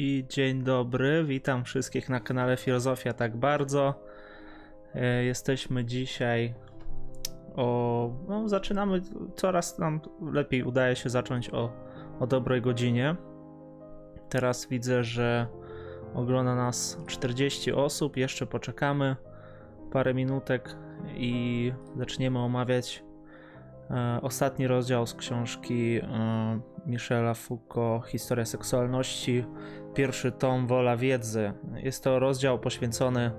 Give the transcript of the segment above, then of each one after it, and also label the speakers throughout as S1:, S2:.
S1: i dzień dobry. Witam wszystkich na kanale Filozofia tak bardzo. E, jesteśmy dzisiaj o. No, zaczynamy. Coraz nam lepiej udaje się zacząć o, o dobrej godzinie. Teraz widzę, że ogląda nas 40 osób. Jeszcze poczekamy parę minutek i zaczniemy omawiać ostatni rozdział z książki e, Michela Foucault Historia seksualności, pierwszy tom Wola wiedzy. Jest to rozdział poświęcony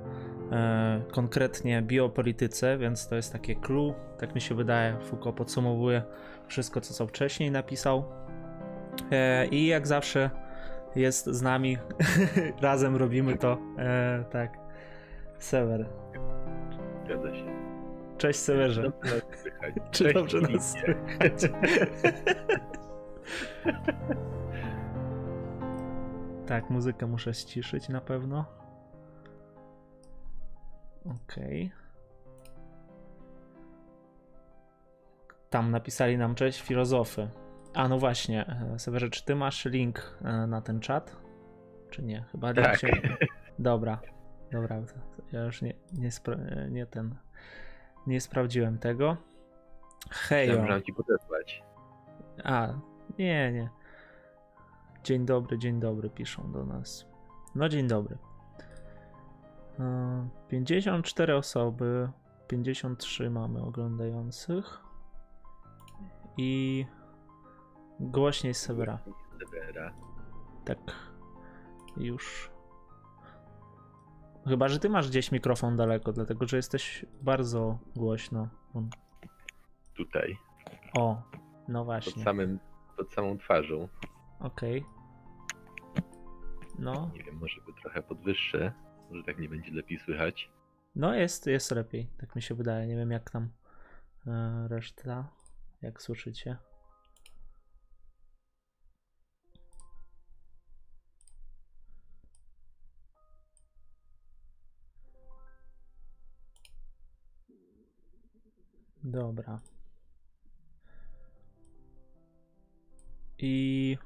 S1: e, konkretnie biopolityce, więc to jest takie clue, tak mi się wydaje. Foucault podsumowuje wszystko, co, co wcześniej napisał. E, I jak zawsze jest z nami, razem robimy to, e, tak. Sewer.
S2: Zgadza się.
S1: Cześć Sewerze. Czy dobrze nas słychać? tak, muzykę muszę ściszyć na pewno. Okej. Tam napisali nam cześć filozofy. A no właśnie, e, Sewerze, czy ty masz link e, na ten czat? Czy nie? Chyba
S2: Tak.
S1: się... Dobra, dobra, ja już nie, nie, nie ten, nie sprawdziłem tego. Hejo.
S2: Chciałem ci podesłać.
S1: A, nie, nie. Dzień dobry, dzień dobry, piszą do nas. No, dzień dobry. E, 54 osoby, 53 mamy oglądających. I głośniej Severa.
S2: Severa.
S1: Tak. Już. Chyba, że ty masz gdzieś mikrofon daleko, dlatego że jesteś bardzo głośno.
S2: Tutaj.
S1: O, no
S2: Pod,
S1: właśnie.
S2: samym, pod samą twarzą.
S1: Okej. No,
S2: Nie wiem, może by trochę podwyższę. Może tak nie będzie lepiej słychać.
S1: No jest, jest lepiej, tak mi się wydaje. Nie wiem jak tam e, reszta, jak słyszycie. Dobra. I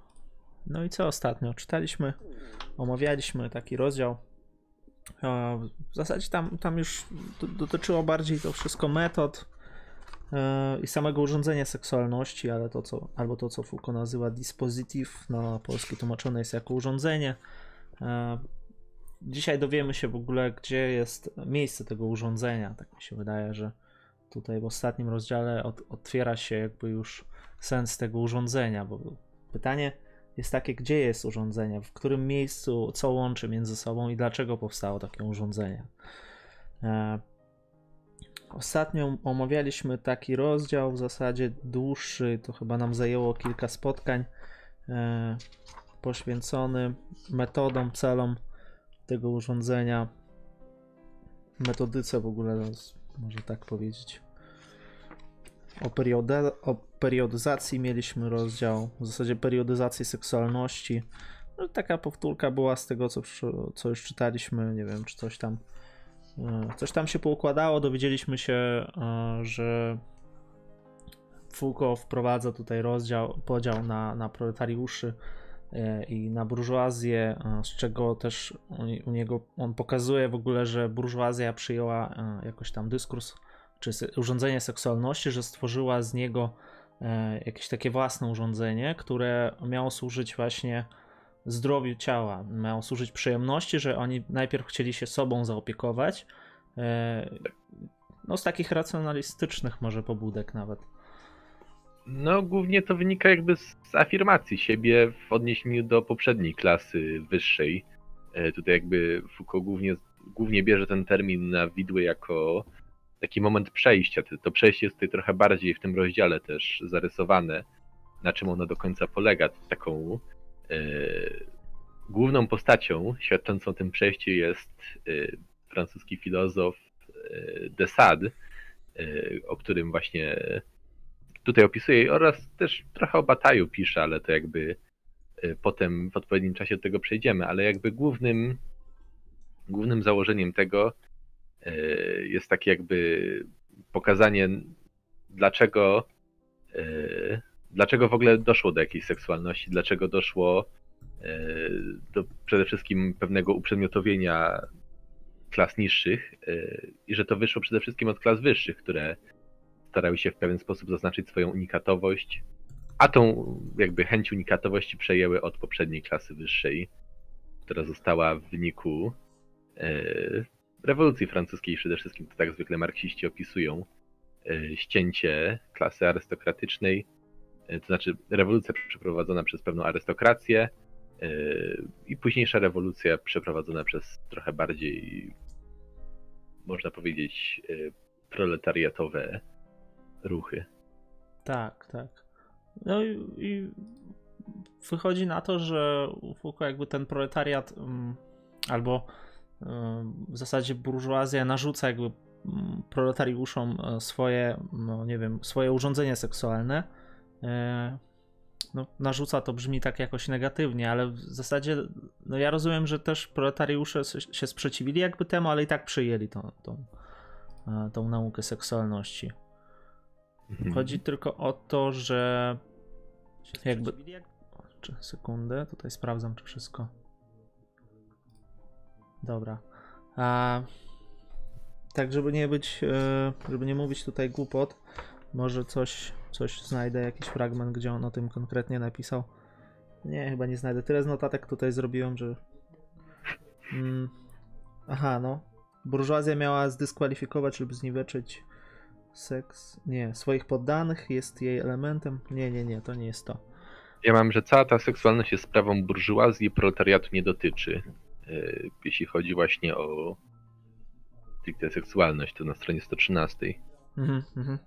S1: no i co ostatnio? Czytaliśmy, omawialiśmy taki rozdział E, W zasadzie tam, tam już do- dotyczyło bardziej to wszystko metod e, i samego urządzenia seksualności, ale to co, albo to co Foucault nazywa dispositif, na polski tłumaczone jest jako urządzenie. E, Dzisiaj dowiemy się w ogóle, gdzie jest miejsce tego urządzenia. Tak mi się wydaje, że tutaj w ostatnim rozdziale od, otwiera się jakby już sens tego urządzenia, bo pytanie, jest takie, gdzie jest urządzenie, w którym miejscu, co łączy między sobą i dlaczego powstało takie urządzenie. E, Ostatnio omawialiśmy taki rozdział, w zasadzie dłuższy, to chyba nam zajęło kilka spotkań, e, poświęcony metodom, celom tego urządzenia, metodyce w ogóle, może tak powiedzieć. O, perioda- o periodyzacji mieliśmy rozdział, w zasadzie periodyzacji seksualności. No, taka powtórka była z tego, co, co już czytaliśmy. Nie wiem, czy coś tam. e, Coś tam się poukładało. Dowiedzieliśmy się, e, że Foucault wprowadza tutaj rozdział, podział na, na proletariuszy e, i na burżuazję, z czego też u, niego on pokazuje w ogóle, że burżuazja przyjęła jakoś tam dyskurs czy urządzenie seksualności, że stworzyła z niego e, jakieś takie własne urządzenie, które miało służyć właśnie zdrowiu ciała, miało służyć przyjemności, że oni najpierw chcieli się sobą zaopiekować. e, No, z takich racjonalistycznych może pobudek nawet.
S2: No, głównie to wynika jakby z afirmacji siebie w odniesieniu do poprzedniej klasy wyższej. E, Tutaj jakby Foucault głównie, głównie bierze ten termin na widły jako taki moment przejścia. To- przejście jest tutaj trochę bardziej w tym rozdziale też zarysowane, na czym ono do końca polega. Taką e, główną postacią świadczącą o tym przejściu jest e, francuski filozof e, de Sade, o którym właśnie tutaj opisuje oraz też trochę o Bataju pisze, ale to jakby potem w odpowiednim czasie do tego przejdziemy, ale jakby głównym głównym założeniem tego jest takie jakby pokazanie dlaczego y, dlaczego w ogóle doszło do jakiejś seksualności, dlaczego doszło do przede wszystkim pewnego uprzedmiotowienia klas niższych i że to wyszło przede wszystkim od klas wyższych, które starały się w pewien sposób zaznaczyć swoją unikatowość, a tą jakby chęć unikatowości przejęły od poprzedniej klasy wyższej, która została w wyniku rewolucji francuskiej przede wszystkim, to tak zwykle marksiści opisują, ścięcie klasy arystokratycznej, to znaczy rewolucja przeprowadzona przez pewną arystokrację i późniejsza rewolucja przeprowadzona przez trochę bardziej, można powiedzieć, proletariatowe ruchy. Tak, tak.
S1: No i, i wychodzi na to, że Foucault jakby ten proletariat um, albo w zasadzie burżuazja narzuca jakby um, proletariuszom e, swoje, no nie wiem, swoje urządzenie seksualne. E, no, narzuca to brzmi tak jakoś negatywnie, ale w zasadzie no ja rozumiem, że też proletariusze się sprzeciwili jakby temu, ale i tak przyjęli tą, tą, e, tą naukę seksualności. Mhm. Chodzi tylko o to, że jakby. Sekundę, tutaj sprawdzam, czy wszystko. Dobra. A, tak, żeby nie być, e, żeby nie mówić tutaj głupot, może coś, coś znajdę, jakiś fragment, gdzie on o tym konkretnie napisał. Nie, chyba nie znajdę. Tyle z notatek tutaj zrobiłem, że. Mm. Aha, no. Burżuazja miała zdyskwalifikować lub zniweczyć Seks. Nie, swoich poddanych jest jej elementem. Nie, nie, nie, to nie jest to.
S2: Ja mam, że cała ta seksualność jest sprawą burżuazji, proletariatu nie dotyczy. Yy, jeśli chodzi właśnie o stricte seksualność, to na stronie 113. Mhm, mhm.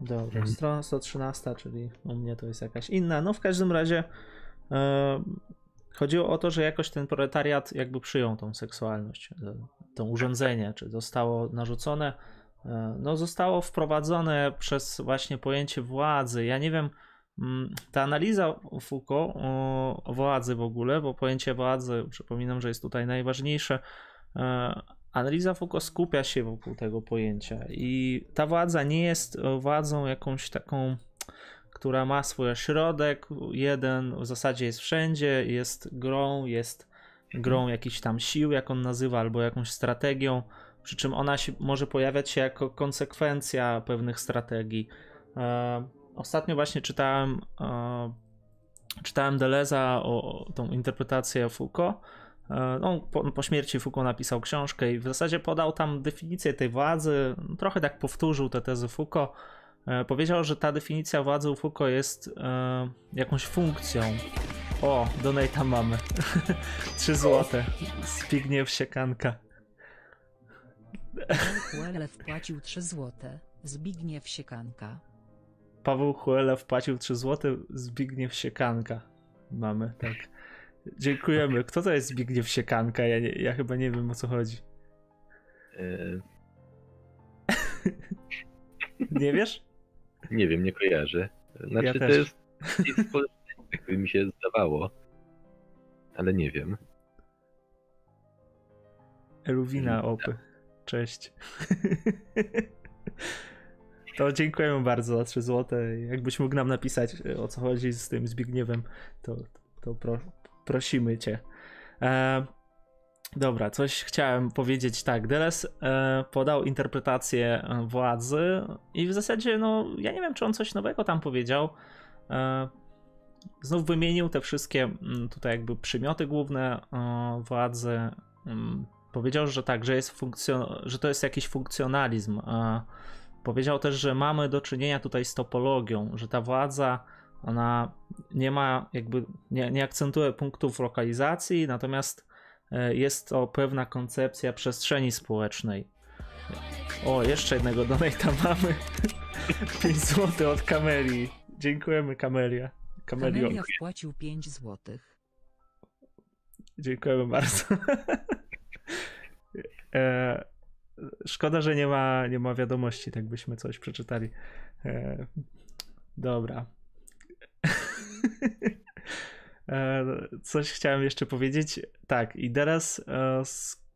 S1: Dobra, mhm. strona 113, czyli u mnie to jest jakaś inna. No w każdym razie yy, chodziło o to, że jakoś ten proletariat jakby przyjął tą seksualność, to urządzenie, czy zostało narzucone E, no, zostało wprowadzone przez właśnie pojęcie władzy. Ja nie wiem, ta analiza Foucault o, władzy w ogóle, bo pojęcie władzy, przypominam, że jest tutaj najważniejsze. E, analiza Foucault skupia się wokół tego pojęcia i ta władza nie jest władzą jakąś taką, która ma swój środek, jeden w zasadzie jest wszędzie, jest grą, jest grą jakichś tam sił, jak on nazywa, albo jakąś strategią przy czym ona się, może pojawiać się jako konsekwencja pewnych strategii. Ostatnio właśnie czytałem, e, czytałem Deleza o, o tą interpretację Foucault. E, no, po, po, śmierci Foucault napisał książkę i w zasadzie podał tam definicję tej władzy. Trochę tak powtórzył te tezy Foucault. E, powiedział, że ta definicja władzy u Foucault jest e, jakąś funkcją. O, donate mamy. 3 złote. Zbigniew Siekanka.
S3: Huele wpłacił 3 złote. Zbigniew Siekanka.
S1: Paweł Huele wpłacił 3 złote. Zbigniew Siekanka. Mamy, tak. Dziękujemy. Kto to jest Zbigniew Siekanka? Ja, nie, ja chyba nie wiem o co chodzi. E. nie wiesz?
S2: Nie wiem, nie kojarzę. Znaczy ja to też. jest jakby mi się zdawało. Ale nie wiem.
S1: Eluwina Opy. Cześć. To dziękujemy bardzo za 3 złote. Jakbyś mógł nam napisać o co chodzi z tym Zbigniewem, to, to pro, prosimy cię. E, dobra, coś chciałem powiedzieć tak. Deles e, podał interpretację władzy i w zasadzie, no, ja nie wiem, czy on coś nowego tam powiedział. E, znów wymienił te wszystkie mm, tutaj jakby przymioty główne e, władzy. Mm, Powiedział, że tak, że, jest funkcjon- że to jest jakiś funkcjonalizm. A powiedział też, że mamy do czynienia tutaj z topologią, że ta władza ona nie ma jakby, nie, nie akcentuje punktów lokalizacji, natomiast e, jest to pewna koncepcja przestrzeni społecznej. O, jeszcze jednego donate'a mamy. 5 zł od Kamelii. Dziękujemy Kamelia.
S3: Kamelia wpłacił 5 zł.
S1: Dziękujemy bardzo. E, szkoda, że nie ma, nie ma wiadomości, tak byśmy coś przeczytali. E, dobra. e, coś chciałem jeszcze powiedzieć. Tak, i teraz e,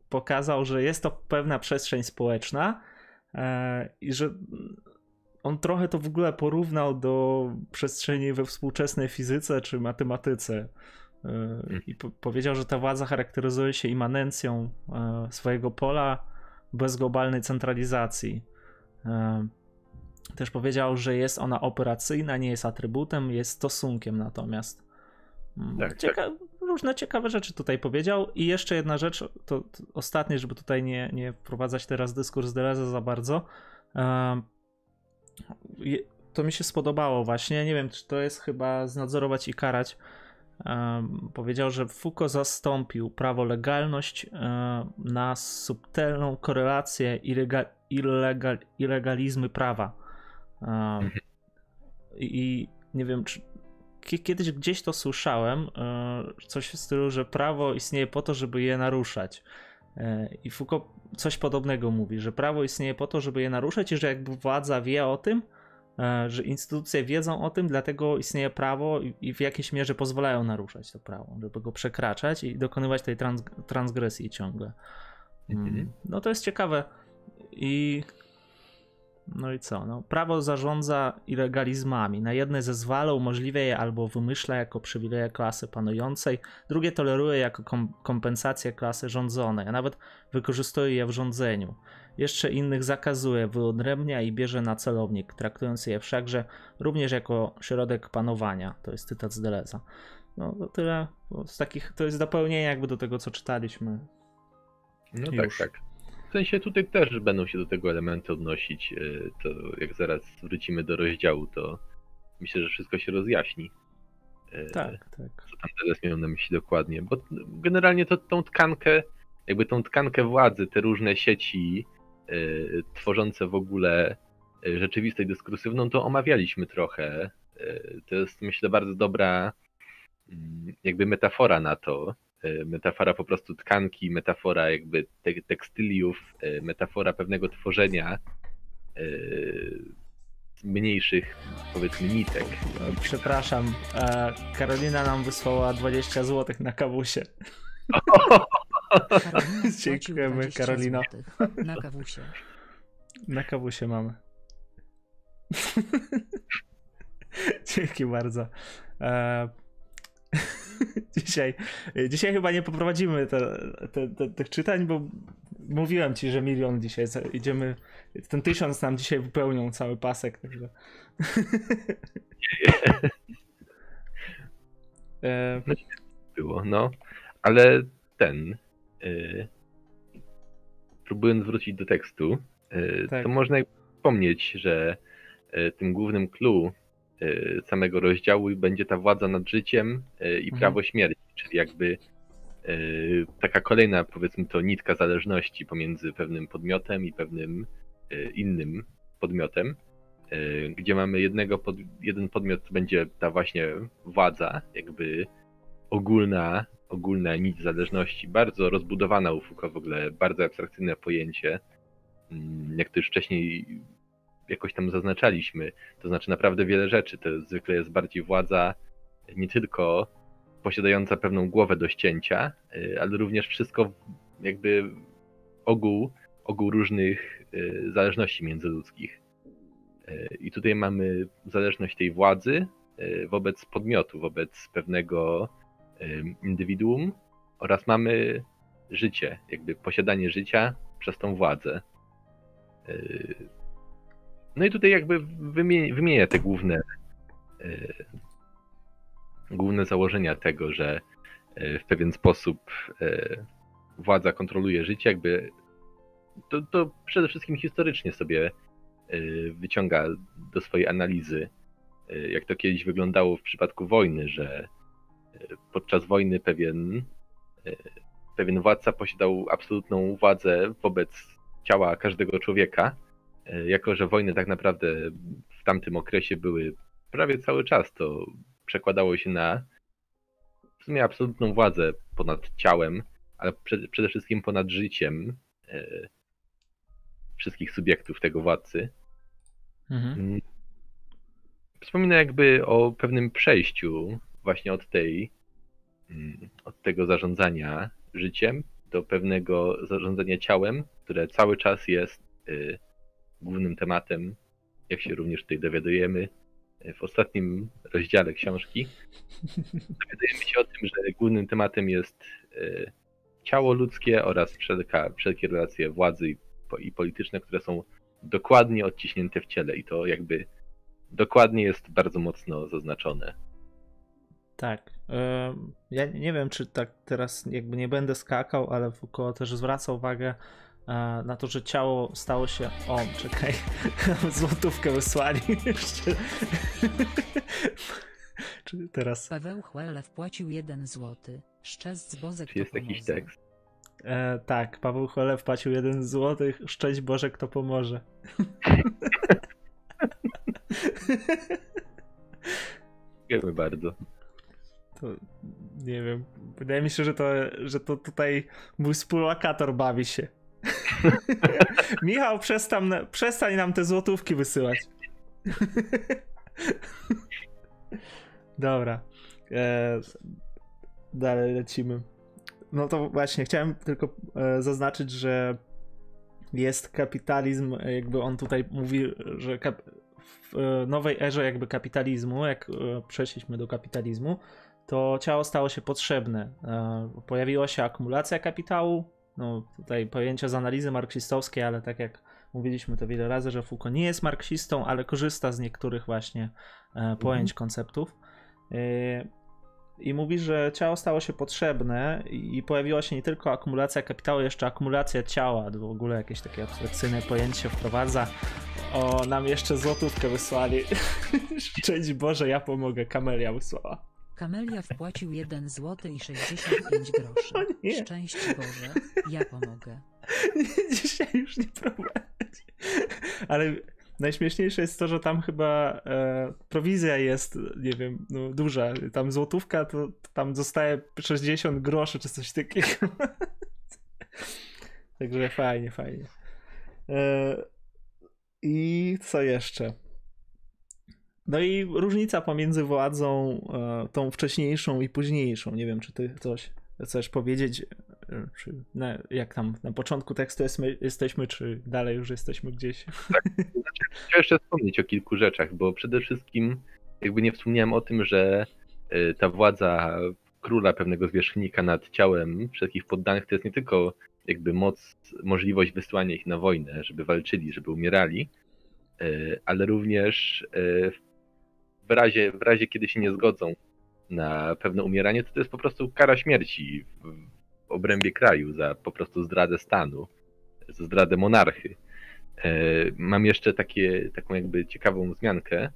S1: pokazał, że jest to pewna przestrzeń społeczna e, i że on trochę to w ogóle porównał do przestrzeni we współczesnej fizyce czy matematyce. y, i po powiedział, że ta władza charakteryzuje się immanencją y, swojego pola bez globalnej centralizacji. Y, też powiedział, że jest ona operacyjna, nie jest atrybutem, jest stosunkiem natomiast. Mm,
S2: Tak,
S1: Cieka Różne ciekawe rzeczy tutaj powiedział. I jeszcze jedna rzecz, to, to ostatnie, żeby tutaj nie, nie wprowadzać teraz dyskurs Deleza za bardzo. Je- to mi się spodobało właśnie. Nie wiem, czy to jest chyba znadzorować i karać. Powiedział, że Foucault zastąpił prawo legalność na subtelną korelację ilega- illegal- ilegalizmy prawa. Um, I nie wiem, czy kie- kiedyś gdzieś to słyszałem, e, coś w stylu, że prawo istnieje po to, żeby je naruszać. E, I Foucault coś podobnego mówi, że prawo istnieje po to, żeby je naruszać i że jakby władza wie o tym, że instytucje wiedzą o tym, dlatego istnieje prawo i- i w jakiejś mierze pozwalają naruszać to prawo, żeby go przekraczać i dokonywać tej trans transgresji ciągle. Mm.
S2: Mhm.
S1: No to jest ciekawe. I no i co? No, prawo zarządza ilegalizmami. Na jedne zezwala, umożliwia je albo wymyśla jako przywileje klasy panującej, drugie toleruje jako kom kompensację klasy rządzonej, a nawet wykorzystuje je w rządzeniu. Jeszcze innych zakazuje, wyodrębnia i bierze na celownik, traktując je wszakże również jako środek panowania. To jest cytat z Deleza. No to tyle. Z takich, to jest dopełnienie jakby do tego, co czytaliśmy.
S2: No
S1: Już.
S2: tak, tak. W sensie tutaj też będą się do tego elementy odnosić. e, To jak zaraz wrócimy do rozdziału, to myślę, że wszystko się rozjaśni. E,
S1: Tak, tak.
S2: Co tam teraz miałem na myśli dokładnie. Bo generalnie to tą tkankę, jakby tą tkankę władzy, te różne sieci tworzące w ogóle e, rzeczywistość dyskursywną, to omawialiśmy trochę. E, To jest myślę bardzo dobra mm, jakby metafora na to. Metafora po prostu tkanki, metafora jakby te- tekstyliów, metafora pewnego tworzenia mniejszych powiedzmy nitek.
S1: Przepraszam, Karolina nam wysłała 20 zł na kawusie. Dziękujemy,
S3: 20
S1: Karolino.
S3: Na kawusie.
S1: Na kawusie mamy. Dzięki bardzo. E, dzisiaj, dzisiaj chyba nie poprowadzimy te, te, te, tych czytań, bo mówiłem ci, że milion dzisiaj. Idziemy. Ten tysiąc nam dzisiaj wypełnią cały pasek, także. E,
S2: było, no. Ale ten. Y, próbując wrócić do tekstu, y,
S1: Tak.
S2: to można wspomnieć, że y, tym głównym clue samego rozdziału będzie ta władza nad życiem i
S1: Mhm.
S2: prawo śmierci, czyli jakby taka kolejna, powiedzmy to, nitka zależności pomiędzy pewnym podmiotem i pewnym innym podmiotem, gdzie mamy jednego pod, jeden podmiot, to będzie ta właśnie władza, jakby ogólna, ogólna nić zależności, bardzo rozbudowana u Foucault w ogóle, bardzo abstrakcyjne pojęcie, Mm, jak to już wcześniej jakoś tam zaznaczaliśmy, to znaczy naprawdę wiele rzeczy, to zwykle jest bardziej władza nie tylko posiadająca pewną głowę do ścięcia, y, ale również wszystko jakby ogół, ogół różnych y, zależności międzyludzkich. Y, I tutaj mamy zależność tej władzy wobec podmiotu, wobec pewnego indywiduum oraz mamy życie, jakby posiadanie życia przez tą władzę. Yy, No i tutaj jakby wymienię te główne yy, główne założenia tego, że yy, w pewien sposób władza kontroluje życie, jakby to, to przede wszystkim historycznie sobie wyciąga do swojej analizy, jak to kiedyś wyglądało w przypadku wojny, że podczas wojny pewien, e, pewien władca posiadał absolutną władzę wobec ciała każdego człowieka, e, jako że wojny tak naprawdę w tamtym okresie były prawie cały czas, to przekładało się na w sumie absolutną władzę ponad ciałem, ale przede, wszystkim ponad życiem e, wszystkich subiektów tego władcy.
S1: mhm.
S2: Mm. Wspomina jakby o pewnym przejściu właśnie od tej, mm, od tego zarządzania życiem do pewnego zarządzania ciałem, które cały czas jest y, głównym tematem, jak się również tutaj dowiadujemy, w ostatnim rozdziale książki dowiadujemy się o tym, że głównym tematem jest e, ciało ludzkie oraz wszelka, wszelkie relacje władzy i, i polityczne, które są dokładnie odciśnięte w ciele i to jakby dokładnie jest bardzo mocno zaznaczone.
S1: Tak. Ja nie wiem, czy tak teraz jakby nie będę skakał, ale Foucault też zwraca uwagę e, na to, że ciało stało się. O, czekaj. Złotówkę wysłali jeszcze. Czy teraz.
S3: Paweł Chwele wpłacił 1 złoty. Szczęść Bozek
S2: Czy jest
S3: to
S2: jakiś
S3: pomoże.
S2: tekst?
S1: E, tak, Paweł Chole wpłacił jeden złotych. Szczęść Boże, kto pomoże.
S2: Dziękujemy bardzo.
S1: To nie wiem. Wydaje mi się, że to, że to tutaj mój współlokator bawi się. Michał, przestań, przestań nam te złotówki wysyłać. Dobra. E, dalej lecimy. No to właśnie, chciałem tylko e, zaznaczyć, że jest kapitalizm, jakby on tutaj mówi, że w e, nowej erze jakby kapitalizmu, jak e, przeszliśmy do kapitalizmu, to ciało stało się potrzebne. E, Pojawiła się akumulacja kapitału. No, tutaj pojęcia z analizy marksistowskiej, ale tak jak mówiliśmy to wiele razy, że Foucault nie jest marksistą, ale korzysta z niektórych właśnie e, pojęć, konceptów. E, I mówi, że ciało stało się potrzebne i pojawiła się nie tylko akumulacja kapitału, jeszcze akumulacja ciała. W ogóle jakieś takie abstrakcyjne pojęcie wprowadza. O, nam jeszcze złotówkę wysłali. Szczęść Boże, ja pomogę. Kamelia wysłała.
S3: Kamelia wpłacił 1 złoty i 65 groszy. Szczęść Boże, ja pomogę.
S1: Dzisiaj już nie prowadzi. Ale najśmieszniejsze jest to, że tam chyba e, prowizja jest, nie wiem, no, duża. Tam złotówka to, to tam zostaje 60 groszy czy coś takiego. Także fajnie, fajnie. E, I co jeszcze? No i różnica pomiędzy władzą e, tą wcześniejszą i późniejszą. Nie wiem, czy ty coś chcesz powiedzieć, e, czy na, jak tam na początku tekstu jest, jesteśmy, czy dalej już jesteśmy gdzieś.
S2: Chciałem jeszcze wspomnieć o kilku rzeczach, bo przede wszystkim jakby nie wspomniałem o tym, że y, ta władza króla, pewnego zwierzchnika nad ciałem wszystkich poddanych to jest nie tylko jakby moc, możliwość wysłania ich na wojnę, żeby walczyli, żeby umierali, ale również w razie, w razie kiedy się nie zgodzą na pewne umieranie, to to jest po prostu kara śmierci w, obrębie kraju za po prostu zdradę stanu, za zdradę monarchy. E, Mam jeszcze takie, taką jakby ciekawą wzmiankę,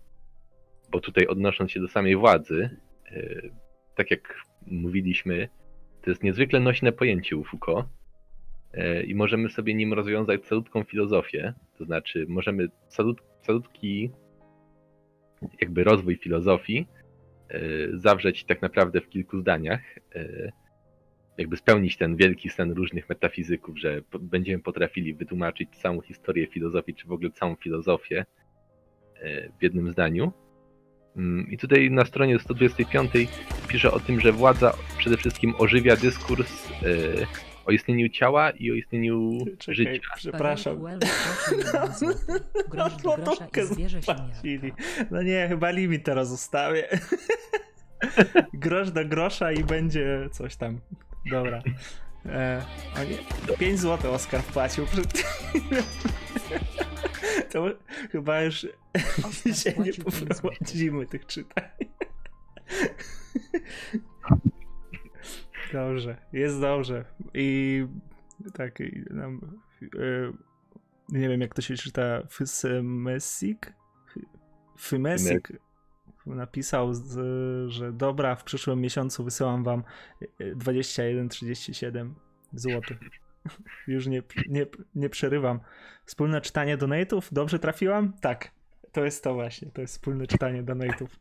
S2: bo tutaj odnosząc się do samej władzy, e, tak jak mówiliśmy, to jest niezwykle nośne pojęcie u Foucault e, i możemy sobie nim rozwiązać calutką filozofię, to znaczy możemy calut, calutki jakby rozwój filozofii e, zawrzeć tak naprawdę w kilku zdaniach, e, jakby spełnić ten wielki sen różnych metafizyków, że będziemy potrafili wytłumaczyć całą historię filozofii, czy w ogóle całą filozofię e, w jednym zdaniu. Mm, I tutaj na stronie 125 pisze o tym, że władza przede wszystkim ożywia dyskurs o istnieniu ciała i o istnieniu
S1: Czekaj,
S2: życia.
S1: przepraszam.
S3: Paweł Chwele wpłacił 1 złoty. Grosz do grosza zwierzę śmiarka.
S1: No nie, chyba limit teraz ustawię. Grosz do grosza i będzie coś tam. Dobra. E, o nie, 5 zł Oskar wpłacił przed tym. To chyba już
S3: Oskar
S1: dzisiaj nie poprowadzimy tych czytań. Dobrze, jest dobrze. I tak, i e, nie wiem jak to się czyta, Fysymesik? Fymesik napisał, że dobra, w przyszłym miesiącu wysyłam wam e, 21,37 zł. Już nie, nie, nie przerywam. Wspólne czytanie donate'ów? Dobrze trafiłam? Tak. To jest to właśnie. To jest wspólne czytanie donate'ów.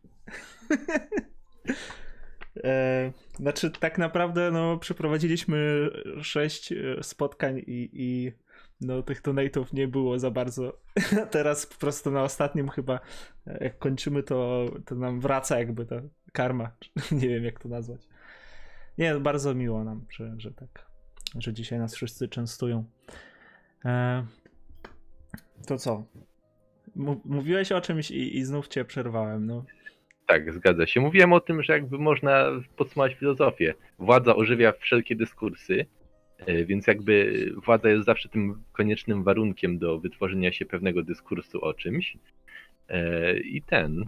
S1: E, znaczy, tak naprawdę, no, przeprowadziliśmy sześć e, spotkań i, i no, tych donate'ów nie było za bardzo. Teraz po prostu na ostatnim chyba, e, jak kończymy, to, to nam wraca jakby ta karma. Nie wiem, jak to nazwać. Nie, bardzo miło nam, że, że tak, że dzisiaj nas wszyscy częstują. E, to co? mówiłeś o czymś i, i znów cię przerwałem, no.
S2: Tak, zgadza się. Mówiłem o tym, że jakby można podsumować filozofię. Władza ożywia wszelkie dyskursy, e, więc jakby władza jest zawsze tym koniecznym warunkiem do wytworzenia się pewnego dyskursu o czymś. E, I ten.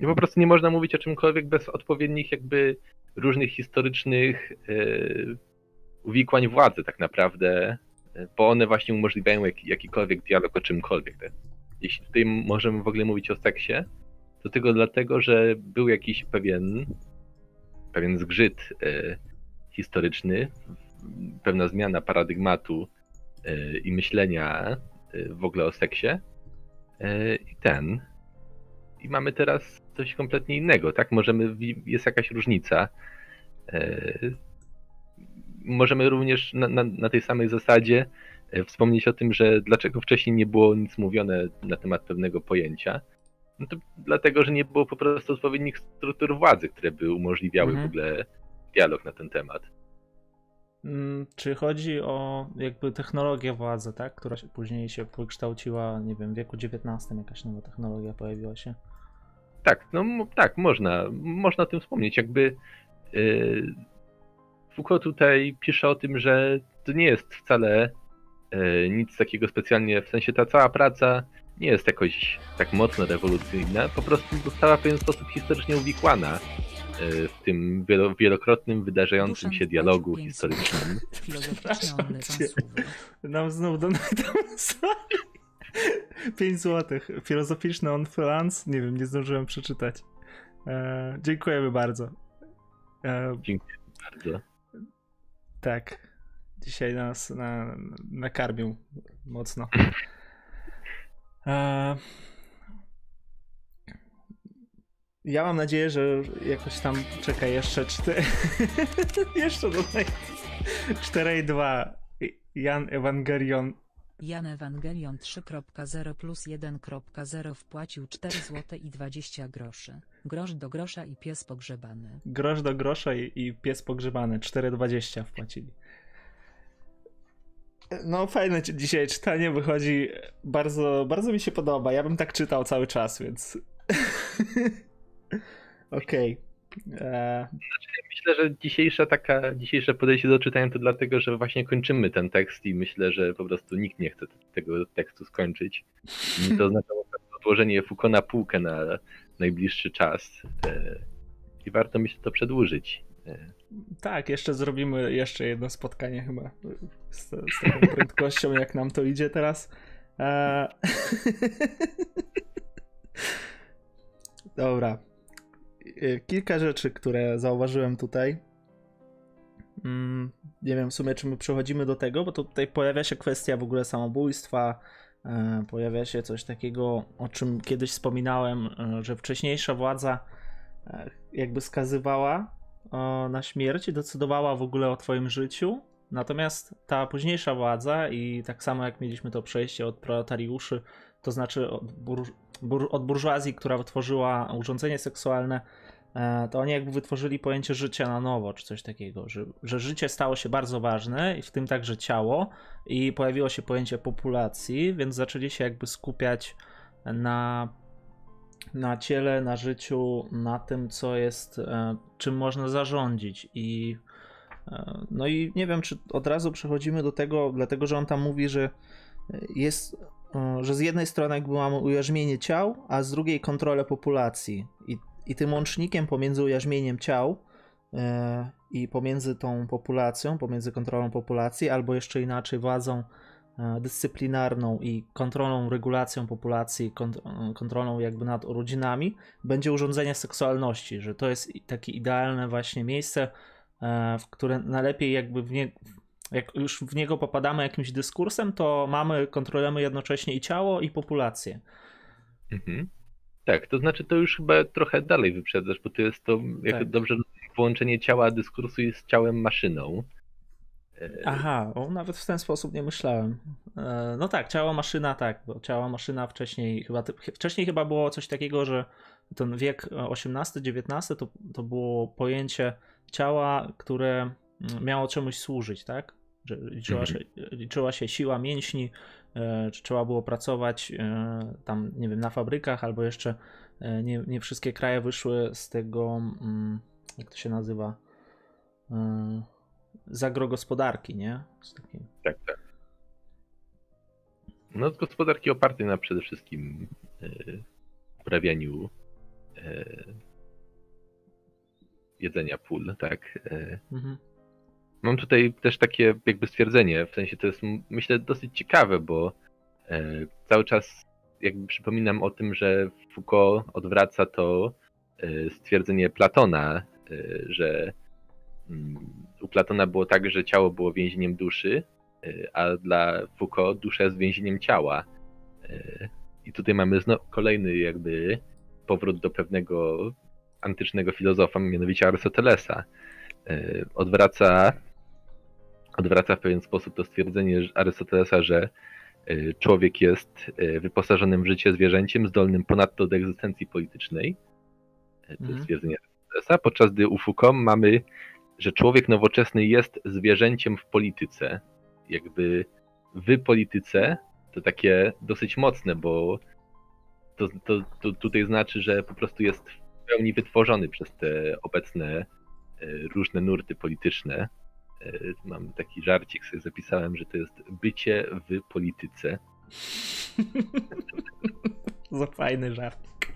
S2: I po prostu nie można mówić o czymkolwiek bez odpowiednich jakby różnych historycznych e, uwikłań władzy tak naprawdę, bo one właśnie umożliwiają jakikolwiek dialog o czymkolwiek. Jeśli tutaj możemy w ogóle mówić o seksie, to tylko dlatego, że był jakiś pewien, pewien zgrzyt e, historyczny, pewna zmiana paradygmatu e, i myślenia e, w ogóle o seksie. E, I ten. I mamy teraz coś kompletnie innego, tak? Możemy, jest jakaś różnica. E, możemy również na, na, na tej samej zasadzie e, wspomnieć o tym, że dlaczego wcześniej nie było nic mówione na temat pewnego pojęcia. No to dlatego, że nie było po prostu odpowiednich struktur władzy, które by umożliwiały mhm. w ogóle dialog na ten temat.
S1: Mm, czy chodzi o jakby technologię władzy, tak? Która się później się wykształciła, nie wiem, w wieku XIX jakaś nowa technologia pojawiła się?
S2: Tak, no tak, można, można o tym wspomnieć. Jakby yy, Foucault tutaj pisze o tym, że to nie jest wcale yy, nic takiego specjalnie, w sensie ta cała praca nie jest jakoś tak mocno rewolucyjna, po prostu została w pewien sposób historycznie uwikłana e, w tym wielokrotnym wydarzającym się dialogu historycznym.
S1: Nam znów do 5 zł. Filozoficzny on France. Nie wiem, nie zdążyłem przeczytać. E, dziękujemy bardzo.
S2: E, Dziękuję bardzo.
S1: Tak. Dzisiaj nas na, nakarmił mocno. E, ja mam nadzieję, że jakoś tam czeka jeszcze 4. jeszcze tutaj 4,2. Jan Ewangelion.
S3: Jan Ewangelion 3.0 plus 1.0 wpłacił 4 zł i 20 groszy. Grosz do grosza i pies pogrzebany.
S1: Grosz do grosza i, i pies pogrzebany. 4,20 wpłacili. No fajne dzisiaj czytanie wychodzi. Bardzo, bardzo mi się podoba. Ja bym tak czytał cały czas, więc. Okej. Okay.
S2: E, znaczy, myślę, że dzisiejsza taka, dzisiejsze podejście do czytania to dlatego, że właśnie kończymy ten tekst i myślę, że po prostu nikt nie chce tego tekstu skończyć. I to oznaczało odłożenie Foucault na półkę na najbliższy czas. E, I warto myślę to przedłużyć. E,
S1: tak, jeszcze zrobimy jeszcze jedno spotkanie chyba z, z taką prędkością, jak nam to idzie teraz. Eee... Dobra. E, kilka rzeczy, które zauważyłem tutaj. Mm, nie wiem w sumie, czy my przechodzimy do tego, bo tutaj pojawia się kwestia w ogóle samobójstwa. E, pojawia się coś takiego, o czym kiedyś wspominałem, e, że wcześniejsza władza jakby skazywała na śmierć decydowała w ogóle o twoim życiu. Natomiast ta późniejsza władza i tak samo jak mieliśmy to przejście od proletariuszy, to znaczy od, bur, bur, od burżuazji, która wytworzyła urządzenie seksualne, e, to oni jakby wytworzyli pojęcie życia na nowo, czy coś takiego, że, że życie stało się bardzo ważne, i w tym także ciało, i pojawiło się pojęcie populacji, więc zaczęli się jakby skupiać na na ciele, na życiu, na tym, co jest, e, czym można zarządzić. I e, no i nie wiem, czy od razu przechodzimy do tego, dlatego że on tam mówi, że jest, e, że z jednej strony jakby mamy ujarzmienie ciał, a z drugiej kontrolę populacji. I, i tym łącznikiem pomiędzy ujarzmieniem ciał i pomiędzy tą populacją, pomiędzy kontrolą populacji, albo jeszcze inaczej władzą dyscyplinarną i kontrolą, regulacją populacji, e, kontrolą jakby nad rodzinami, będzie urządzenie seksualności, że to jest takie idealne właśnie miejsce, e, w które najlepiej jakby w nie, jak już w niego popadamy jakimś dyskursem, to mamy, kontrolujemy jednocześnie i ciało, i populację.
S2: Mhm. Tak, to znaczy to już chyba trochę dalej wyprzedzasz, bo to jest to, jak tak. dobrze połączenie ciała dyskursu jest ciałem maszyną.
S1: Aha, o, nawet w ten sposób nie myślałem. E, no tak, ciało maszyna, tak, bo ciało maszyna wcześniej chyba, wcześniej chyba było coś takiego, że ten wiek XVIII-XIX to, to było pojęcie ciała, które mm, miało czemuś służyć, tak? Że liczyła, mhm. się, liczyła się siła mięśni, e, czy trzeba było pracować e, tam, nie wiem, na fabrykach, albo jeszcze e, nie, nie wszystkie kraje wyszły z tego, mm, jak to się nazywa, e, z agrogospodarki, nie? Z takiej...
S2: Tak, tak. No z gospodarki opartej na przede wszystkim e, uprawianiu e, jedzenia pól, tak. E,
S1: Mhm.
S2: Mam tutaj też takie jakby stwierdzenie, w sensie to jest myślę dosyć ciekawe, bo cały czas jakby przypominam o tym, że Foucault odwraca to stwierdzenie Platona, że mm, u Platona było tak, że ciało było więzieniem duszy, e, a dla Foucault dusza jest więzieniem ciała. E, I tutaj mamy znowu kolejny jakby powrót do pewnego antycznego filozofa, mianowicie Arystotelesa. E, Odwraca, odwraca w pewien sposób to stwierdzenie Arystotelesa, że człowiek jest wyposażonym w życie zwierzęciem, zdolnym ponadto do egzystencji politycznej. To
S1: Mhm.
S2: jest stwierdzenie Arystotelesa, podczas gdy u Foucault mamy, że człowiek nowoczesny jest zwierzęciem w polityce. Jakby w polityce to takie dosyć mocne, bo to, to, to tutaj znaczy, że po prostu jest w pełni wytworzony przez te obecne e, różne nurty polityczne. E, Mam taki żarcik, sobie zapisałem, że to jest bycie w polityce.
S1: Za fajny żartik.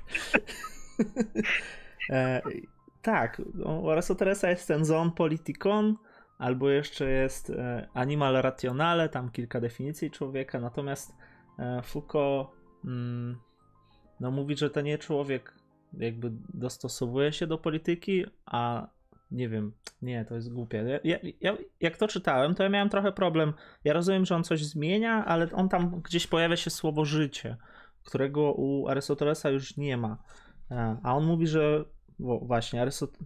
S1: tak, no, u Arystotelesa jest ten zon politikon, albo jeszcze jest e, animal rationale, tam kilka definicji człowieka, natomiast e, Foucault mm, no, mówi, że to nie człowiek jakby dostosowuje się do polityki, a nie wiem, nie, to jest głupie. Ja, ja, ja, jak to czytałem, to ja miałem trochę problem. Ja rozumiem, że on coś zmienia, ale on tam gdzieś pojawia się słowo życie którego u Arystotelesa już nie ma. E, A on mówi, że właśnie Arystot...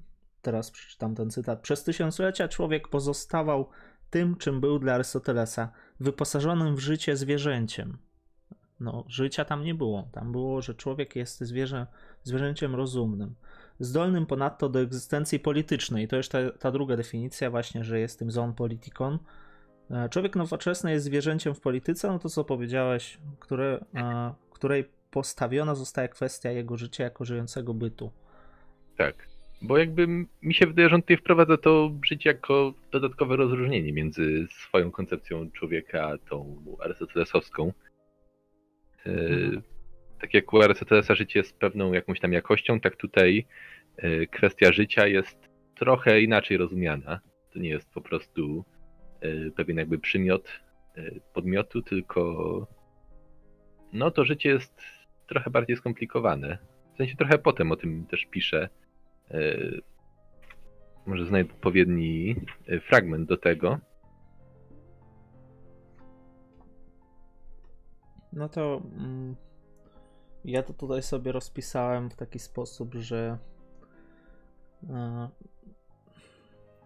S1: teraz przeczytam ten cytat. Przez tysiąclecia człowiek pozostawał tym, czym był dla Arystotelesa, wyposażonym w życie zwierzęciem. No, życia tam nie było. Tam było, że człowiek jest zwierzę, zwierzęciem rozumnym. Zdolnym ponadto do egzystencji politycznej. To już ta, ta druga definicja, właśnie, że jest tym zon politikon. E, Człowiek nowoczesny jest zwierzęciem w polityce, no to co powiedziałeś, które, e, której postawiona zostaje kwestia jego życia jako żyjącego bytu.
S2: Tak. Bo jakby mi się wydaje, że on tutaj wprowadza to życie jako dodatkowe rozróżnienie między swoją koncepcją człowieka a tą arystotelesowską. E,
S1: Mhm.
S2: Tak jak u Arystotelesa życie jest pewną jakąś tam jakością, tak tutaj e, kwestia życia jest trochę inaczej rozumiana. To nie jest po prostu e, pewien jakby przymiot podmiotu, tylko no to życie jest trochę bardziej skomplikowane. W sensie trochę potem o tym też piszę. E, Może znajdę odpowiedni e, fragment do tego.
S1: No to mm, ja to tutaj sobie rozpisałem w taki sposób, że e,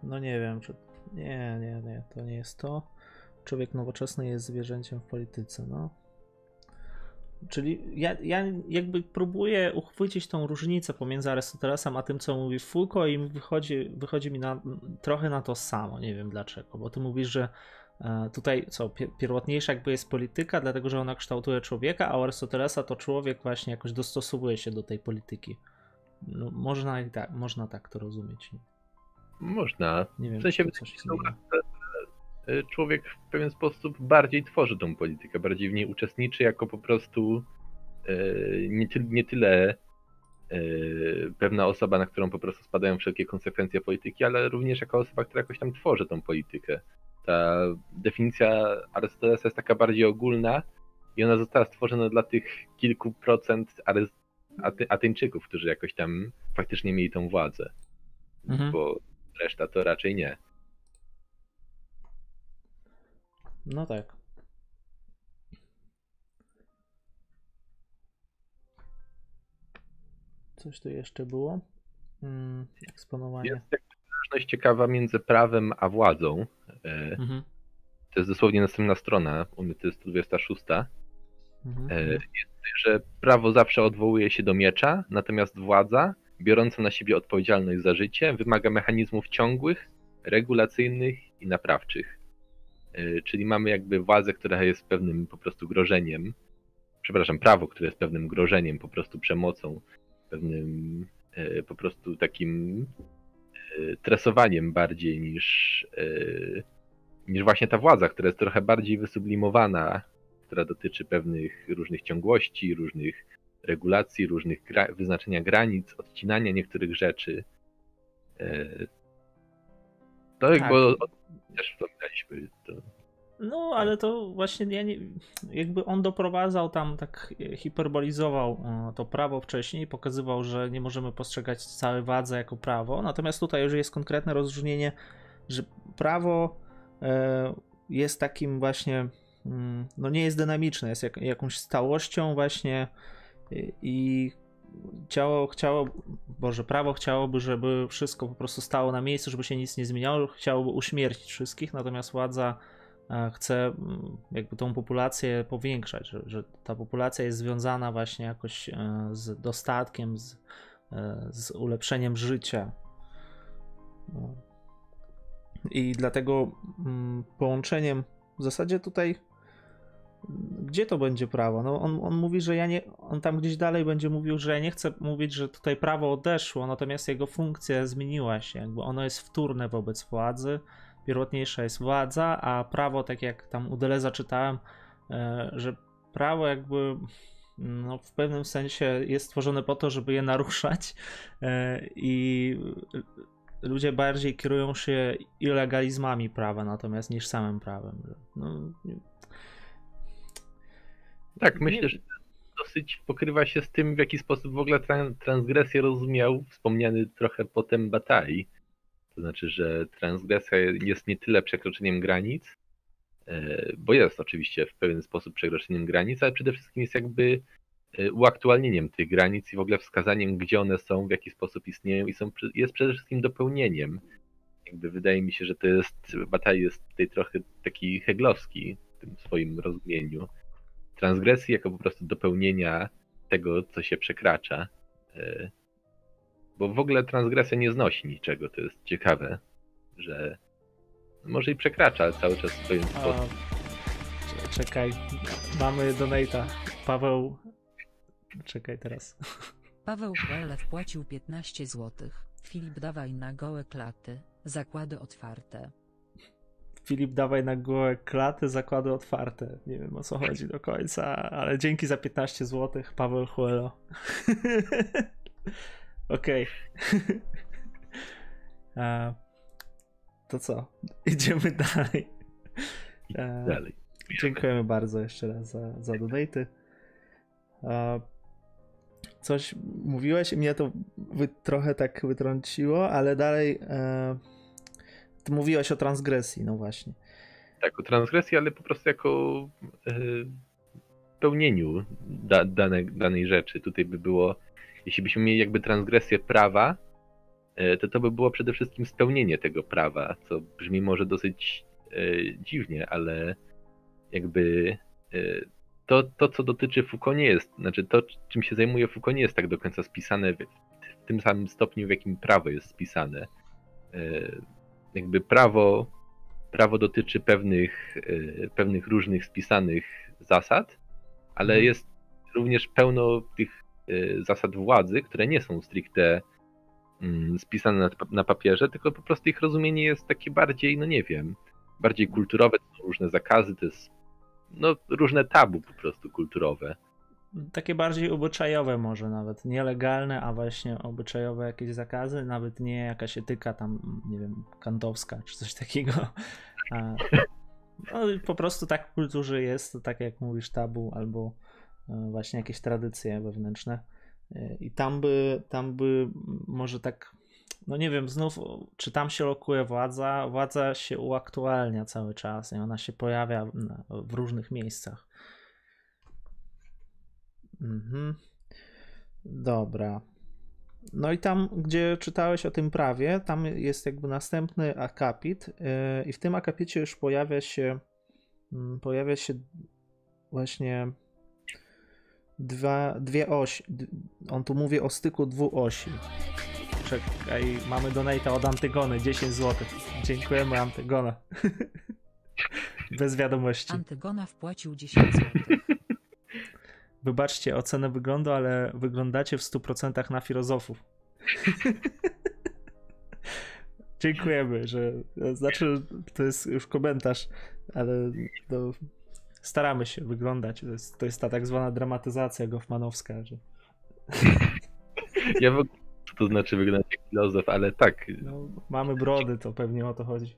S1: no nie wiem, czy nie, nie, nie, to nie jest to. Człowiek nowoczesny jest zwierzęciem w polityce, no. Czyli ja, ja jakby próbuję uchwycić tą różnicę pomiędzy Arystotelesem a tym, co mówi Foucault i wychodzi, wychodzi mi na, trochę na to samo, nie wiem dlaczego, bo ty mówisz, że e, tutaj co, pier- pierwotniejsza jakby jest polityka, dlatego że ona kształtuje człowieka, a u Arystotelesa to człowiek właśnie jakoś dostosowuje się do tej polityki. No, można, tak, można tak to rozumieć.
S2: Można.
S1: Nie wiem,
S2: W sensie
S1: czy to coś
S2: człowiek w pewien sposób bardziej tworzy tą politykę, bardziej w niej uczestniczy jako po prostu e, nie, ty, nie tyle e, pewna osoba, na którą po prostu spadają wszelkie konsekwencje polityki, ale również jako osoba, która jakoś tam tworzy tą politykę. Ta definicja Arystotelesa jest taka bardziej ogólna i ona została stworzona dla tych kilku procent Ateńczyków, którzy jakoś tam faktycznie mieli tą władzę,
S1: Mhm.
S2: bo reszta to raczej nie.
S1: No tak. Coś tu jeszcze było? Mm, eksponowanie.
S2: Jest zależność ciekawa między prawem a władzą. E,
S1: Mhm.
S2: To jest dosłownie następna strona, u mnie to jest 126,
S1: Mhm.
S2: e, jest tutaj, że prawo zawsze odwołuje się do miecza, natomiast władza, biorąca na siebie odpowiedzialność za życie, wymaga mechanizmów ciągłych, regulacyjnych i naprawczych. E, czyli mamy jakby władzę, która jest pewnym po prostu grożeniem, przepraszam, prawo, które jest pewnym grożeniem, po prostu przemocą, pewnym e, po prostu takim e, tresowaniem bardziej niż, niż właśnie ta władza, która jest trochę bardziej wysublimowana, która dotyczy pewnych różnych ciągłości, różnych regulacji, różnych gra wyznaczenia granic, odcinania niektórych rzeczy. To tak. jakby też wspominaliśmy to.
S1: No, ale to właśnie ja nie, jakby on doprowadzał tam, tak hiperbolizował e, to prawo wcześniej, pokazywał, że nie możemy postrzegać całej wadze jako prawo. Natomiast tutaj już jest konkretne rozróżnienie, że prawo e, jest takim właśnie, mm, no nie jest dynamiczne, jest jak, jakąś stałością właśnie i ciało chciało, Boże, prawo chciałoby, żeby wszystko po prostu stało na miejscu, żeby się nic nie zmieniało, chciałoby uśmiercić wszystkich, natomiast władza e, chce mm, jakby tą populację powiększać, że, że ta populacja jest związana właśnie jakoś e, z dostatkiem, z, e, z ulepszeniem życia. No. I dlatego mm, połączeniem w zasadzie tutaj gdzie to będzie prawo? No on, on mówi, że ja nie, on tam gdzieś dalej będzie mówił, że ja nie chcę mówić, że tutaj prawo odeszło, natomiast jego funkcja zmieniła się, jakby ono jest wtórne wobec władzy, pierwotniejsza jest władza, a prawo, tak jak tam u Deleza czytałem, e, że prawo jakby no, w pewnym sensie jest stworzone po to, żeby je naruszać e, i ludzie bardziej kierują się ilegalizmami prawa natomiast niż samym prawem. No,
S2: tak, myślę, że dosyć pokrywa się z tym, w jaki sposób w ogóle transgresję rozumiał wspomniany trochę potem Batai. To znaczy, że transgresja jest nie tyle przekroczeniem granic, e, bo jest oczywiście w pewien sposób przekroczeniem granic, ale przede wszystkim jest jakby e, uaktualnieniem tych granic i w ogóle wskazaniem, gdzie one są, w jaki sposób istnieją i są, jest przede wszystkim dopełnieniem. Jakby wydaje mi się, że to jest, Batai jest tutaj trochę taki heglowski w tym swoim rozumieniu transgresji jako po prostu dopełnienia tego, co się przekracza. E, bo w ogóle transgresja nie znosi niczego, to jest ciekawe, że może i przekracza, ale cały czas w swoim sposób.
S1: Czekaj, mamy donata. Paweł. Czekaj teraz.
S3: Paweł Kwele wpłacił 15 zł. Filip dawaj na gołe klaty, zakłady otwarte.
S1: Filip, dawaj na głowę klaty, zakłady otwarte. Nie wiem o co chodzi do końca, ale dzięki za 15 zł, Paweł Huelo. Okej. to co? Idziemy dalej.
S2: dalej.
S1: Dziękujemy bardzo jeszcze raz za, za donaty. Coś mówiłeś i mnie to trochę tak wytrąciło, ale dalej e, ty mówiłeś o transgresji, no właśnie.
S2: Tak, o transgresji, ale po prostu jako e, pełnieniu da, dane, danej rzeczy. Tutaj by było, jeśli byśmy mieli jakby transgresję prawa, e, to to by było przede wszystkim spełnienie tego prawa, co brzmi może dosyć e, dziwnie, ale jakby to, to, co dotyczy Foucault nie jest, znaczy to, czym się zajmuje Foucault nie jest tak do końca spisane w, w tym samym stopniu, w jakim prawo jest spisane. Jakby prawo, prawo dotyczy pewnych, e, pewnych różnych spisanych zasad, ale mhm. jest również pełno tych e, zasad władzy, które nie są stricte mm, spisane na, na papierze, tylko po prostu ich rozumienie jest takie bardziej, no nie wiem, bardziej kulturowe, to są różne zakazy, to jest no, różne tabu po prostu kulturowe
S1: takie bardziej obyczajowe może nawet, nielegalne, a właśnie obyczajowe jakieś zakazy, nawet nie jakaś etyka tam, nie wiem, kantowska czy coś takiego. No, po prostu tak w kulturze jest, tak jak mówisz, tabu albo e, właśnie jakieś tradycje wewnętrzne. E, I tam by, tam by może tak, no nie wiem, znów, czy tam się lokuje władza? Władza się uaktualnia cały czas i ona się pojawia w różnych miejscach. Mhm. Dobra. No i tam, gdzie czytałeś o tym prawie, tam jest jakby następny akapit yy, i w tym akapicie już pojawia się mm, pojawia się właśnie dwa, dwie osi. On tu mówi o styku dwóch osi. Czekaj, mamy donata od Antygony, 10 zł. Dziękujemy Antygona. Bez wiadomości.
S3: Antygona wpłacił 10 zł.
S1: Wybaczcie ocenę wyglądu, ale wyglądacie w 100% na filozofów. Dziękujemy, że. Znaczy, to jest już komentarz, ale no, staramy się wyglądać. To jest, to jest ta tak zwana dramatyzacja goffmanowska. Że...
S2: Ja w ogóle, co to znaczy wyglądać jak filozof, ale tak.
S1: No, mamy brody, to pewnie o to chodzi.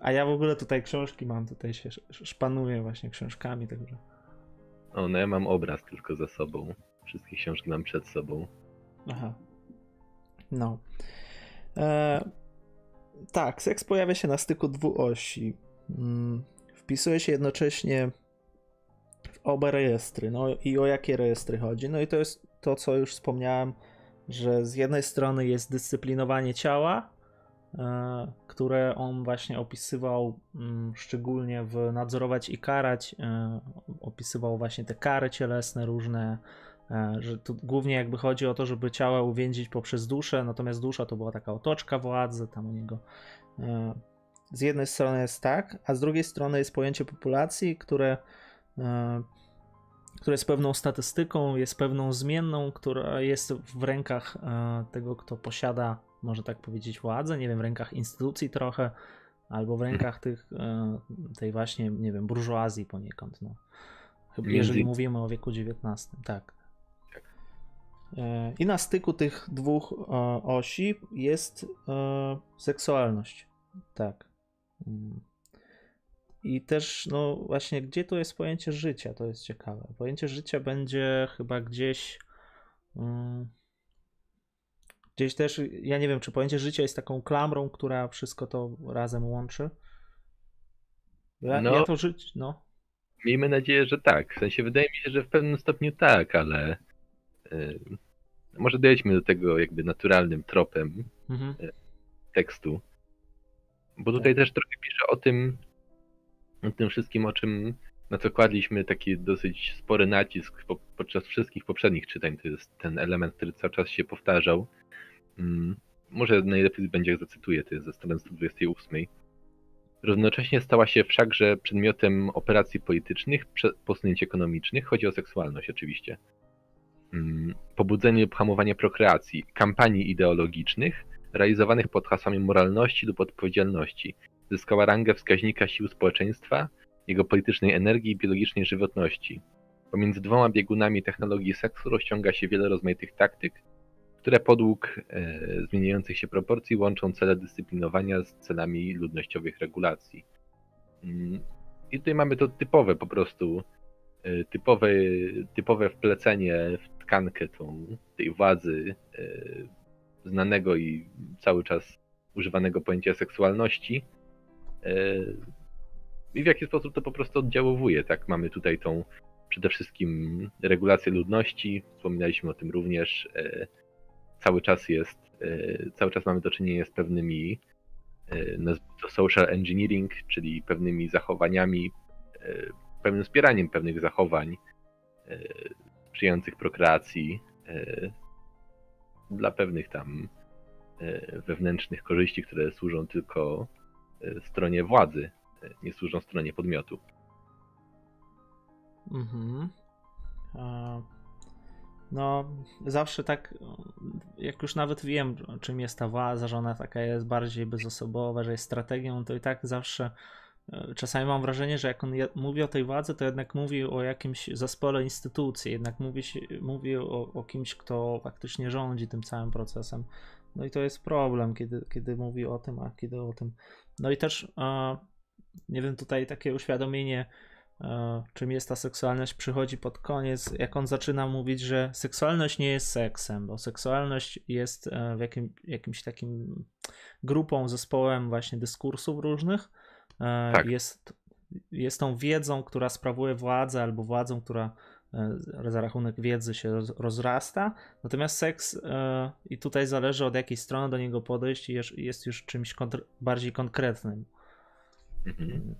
S1: A ja w ogóle tutaj książki mam, tutaj się szpanuję właśnie książkami, także.
S2: O, no ja mam obraz tylko za sobą. Wszystkie książki mam przed sobą.
S1: Aha. No. E, tak, seks pojawia się na styku dwóch osi. Mm, wpisuje się jednocześnie w oba rejestry. No i o jakie rejestry chodzi? No i to jest to, co już wspomniałem, że z jednej strony jest dyscyplinowanie ciała, które on właśnie opisywał mm, szczególnie w Nadzorować i Karać. E, opisywał właśnie te kary cielesne różne, E, że tu głównie jakby chodzi o to, żeby ciała uwięzić poprzez duszę, natomiast dusza to była taka otoczka władzy, tam u niego e, z jednej strony jest tak, a z drugiej strony jest pojęcie populacji, które, e, które jest pewną statystyką, jest pewną zmienną, która jest w rękach tego, kto posiada, może tak powiedzieć, władzę, nie wiem, w rękach instytucji trochę, albo w rękach tych, tej właśnie, nie wiem, burżuazji poniekąd, no. Jeżeli mówimy o wieku XIX, tak. E, I na styku tych dwóch e, osi jest e, seksualność. Tak. Mm. I też, no właśnie, gdzie tu jest pojęcie życia? To jest ciekawe. Pojęcie życia będzie chyba gdzieś. Mm, gdzieś też, ja nie wiem, czy pojęcie życia jest taką klamrą, która wszystko to razem łączy. Ja, no, ja to żyć, no.
S2: Miejmy nadzieję, że tak. W sensie wydaje mi się, że w pewnym stopniu tak, ale może dojedźmy do tego jakby naturalnym tropem mhm. E, tekstu. Bo tutaj tak. też trochę pisze o tym, o tym wszystkim, o czym na co kładliśmy taki dosyć spory nacisk podczas wszystkich poprzednich czytań. To jest ten element, który cały czas się powtarzał. Mm, może najlepiej będzie, jak zacytuję, to jest ze strony 128. Równocześnie stała się wszakże przedmiotem operacji politycznych, posunięć ekonomicznych, chodzi o seksualność oczywiście. Mm, pobudzenie lub hamowanie prokreacji, kampanii ideologicznych realizowanych pod hasłami moralności lub odpowiedzialności. Zyskała rangę wskaźnika sił społeczeństwa, jego politycznej energii i biologicznej żywotności. Pomiędzy dwoma biegunami technologii seksu rozciąga się wiele rozmaitych taktyk, które podług e, zmieniających się proporcji łączą cele dyscyplinowania z celami ludnościowych regulacji. Mm, I tutaj mamy to typowe po prostu, e, typowe, typowe wplecenie w tkankę tą, tej władzy e, znanego i cały czas używanego pojęcia seksualności i w jaki sposób to po prostu oddziałowuje. Tak, mamy tutaj tą przede wszystkim regulację ludności, wspominaliśmy o tym również. E, cały czas jest, cały czas mamy do czynienia z pewnymi to social engineering, czyli pewnymi zachowaniami, pewnym wspieraniem pewnych zachowań sprzyjających prokreacji e, dla pewnych tam e, wewnętrznych korzyści, które służą tylko e, stronie władzy, nie służą stronie podmiotu.
S1: Mhm. No, zawsze tak, jak już nawet wiem, czym jest ta władza, że ona taka jest bardziej bezosobowa, że jest strategią, to i tak zawsze Czasami mam wrażenie, że jak on mówi o tej władzy, to jednak mówi o jakimś zespole instytucji, jednak mówi, mówi o, o kimś, kto faktycznie rządzi tym całym procesem. No i to jest problem, kiedy, kiedy mówi o tym, a kiedy o tym. No i też, nie wiem, tutaj takie uświadomienie, czym jest ta seksualność, przychodzi pod koniec, jak on zaczyna mówić, że seksualność nie jest seksem, bo seksualność jest e, w jakim, jakimś takim grupą, zespołem właśnie dyskursów różnych E, tak. jest, jest tą wiedzą, która sprawuje władzę, albo władzą, która e, za rachunek wiedzy się rozrasta. Natomiast seks e, i tutaj zależy od jakiej strony do niego podejść jest, jest już czymś kontr bardziej konkretnym. Mhm.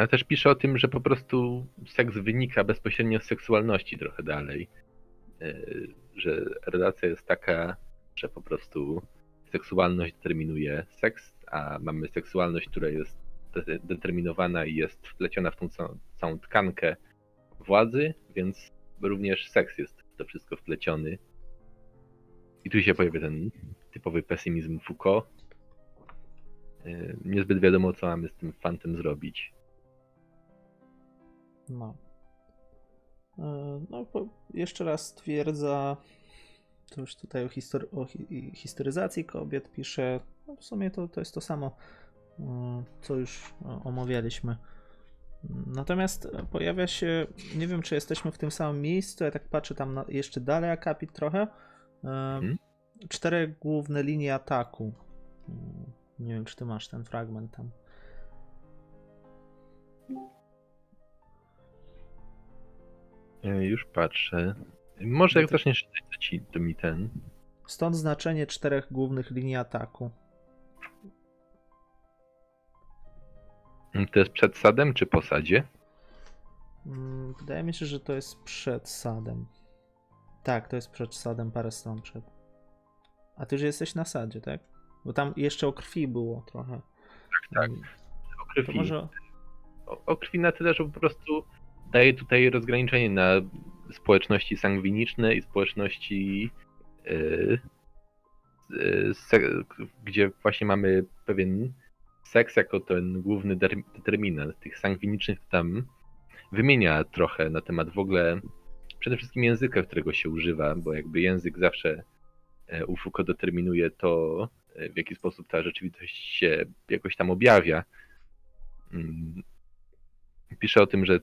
S2: Ale też pisze o tym, że po prostu seks wynika bezpośrednio z seksualności trochę dalej. Że relacja jest taka, że po prostu seksualność determinuje seks, a mamy seksualność, która jest de- determinowana i jest wpleciona w tą całą, tkankę władzy, więc również seks jest w to wszystko wpleciony. I tu się pojawia ten typowy pesymizm Foucault. Yy, Niezbyt wiadomo, co mamy z tym fantem zrobić.
S1: No. E, No, jeszcze raz stwierdza, to już tutaj o, histor- o hi- historyzacji kobiet pisze, no w sumie to, to jest to samo, e, co już e, omawialiśmy. Natomiast pojawia się, nie wiem czy jesteśmy w tym samym miejscu, ja tak patrzę tam na, jeszcze dalej akapit trochę, e, cztery główne linie ataku. Mm, Nie wiem czy ty masz ten fragment tam.
S2: Już patrzę. Może
S1: No
S2: jak
S1: to-
S2: zaczniesz czytać, to, to mi ten.
S1: Stąd znaczenie czterech głównych linii ataku.
S2: To jest przed sadem czy po sadzie?
S1: Mm, Wydaje mi się, że to jest przed sadem. Tak, to jest przed sadem, parę stron przed. A ty już jesteś na sadzie, tak? Bo tam jeszcze o krwi było trochę.
S2: tak.
S1: Mm,
S2: O
S1: To
S2: krwi.
S1: może.
S2: o, o krwi na tyle, że po prostu daje tutaj rozgraniczenie na społeczności sangwiniczne i społeczności, yy, yy, gdzie właśnie mamy pewien seks jako ten główny determinant. Tych sangwinicznych tam wymienia trochę na temat w ogóle przede wszystkim języka, którego się używa, bo jakby język zawsze e, u determinuje to, w jaki sposób ta rzeczywistość się jakoś tam objawia. Mm, pisze o tym, że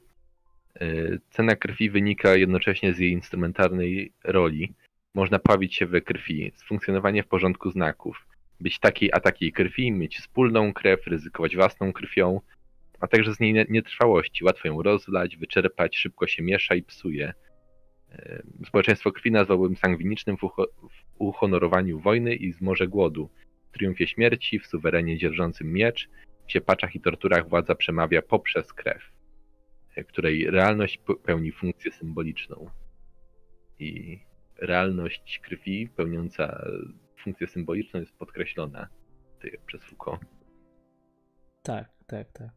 S2: cena krwi wynika jednocześnie z jej instrumentalnej roli. Można pławić się we krwi, z funkcjonowania w porządku znaków, być takiej a takiej krwi, mieć wspólną krew, ryzykować własną krwią, a także z niej nie- nietrwałości. Łatwo ją rozlać, wyczerpać, szybko się miesza i psuje. E, Społeczeństwo krwi nazwałbym sangwinicznym w, ucho- w uhonorowaniu wojny i zmorze głodu, w triumfie śmierci, w suwerenie dzierżącym miecz, w siepaczach i torturach władza przemawia poprzez krew, e, której realność pe- pełni funkcję symboliczną. I realność krwi pełniąca funkcję symboliczną jest podkreślona przez Foucault.
S1: Tak, tak, tak.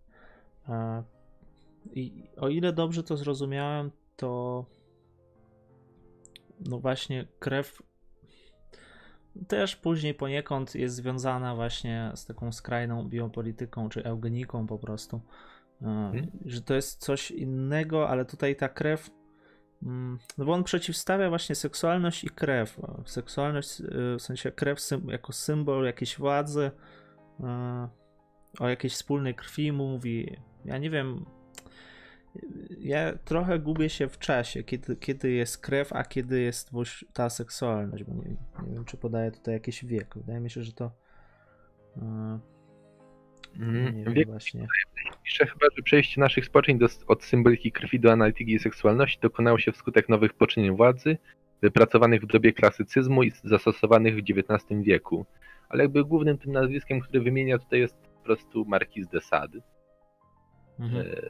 S1: I o ile dobrze to zrozumiałem, to no właśnie krew też później poniekąd jest związana właśnie z taką skrajną biopolityką czy eugeniką po prostu. A, Że to jest coś innego, ale tutaj ta krew. mm, No bo on przeciwstawia właśnie seksualność i krew. Seksualność y, w sensie krew jako symbol jakiejś władzy, y, o jakiejś wspólnej krwi mówi. Ja nie wiem. Ja trochę gubię się w czasie, kiedy, kiedy jest krew, a kiedy jest ta seksualność, bo nie, nie wiem, czy podaję tutaj jakiś wiek. Wydaje mi się, że to. y, Nie wiem
S2: Wiek
S1: właśnie.
S2: Pisze chyba, że przejście naszych spoczeń do, od symboliki krwi do analityki seksualności dokonało się wskutek nowych poczynień władzy, wypracowanych w dobie klasycyzmu i zastosowanych w XIX wieku. Ale jakby głównym tym nazwiskiem, które wymienia tutaj jest po prostu Marquis de Sade.
S1: Mhm.
S2: E,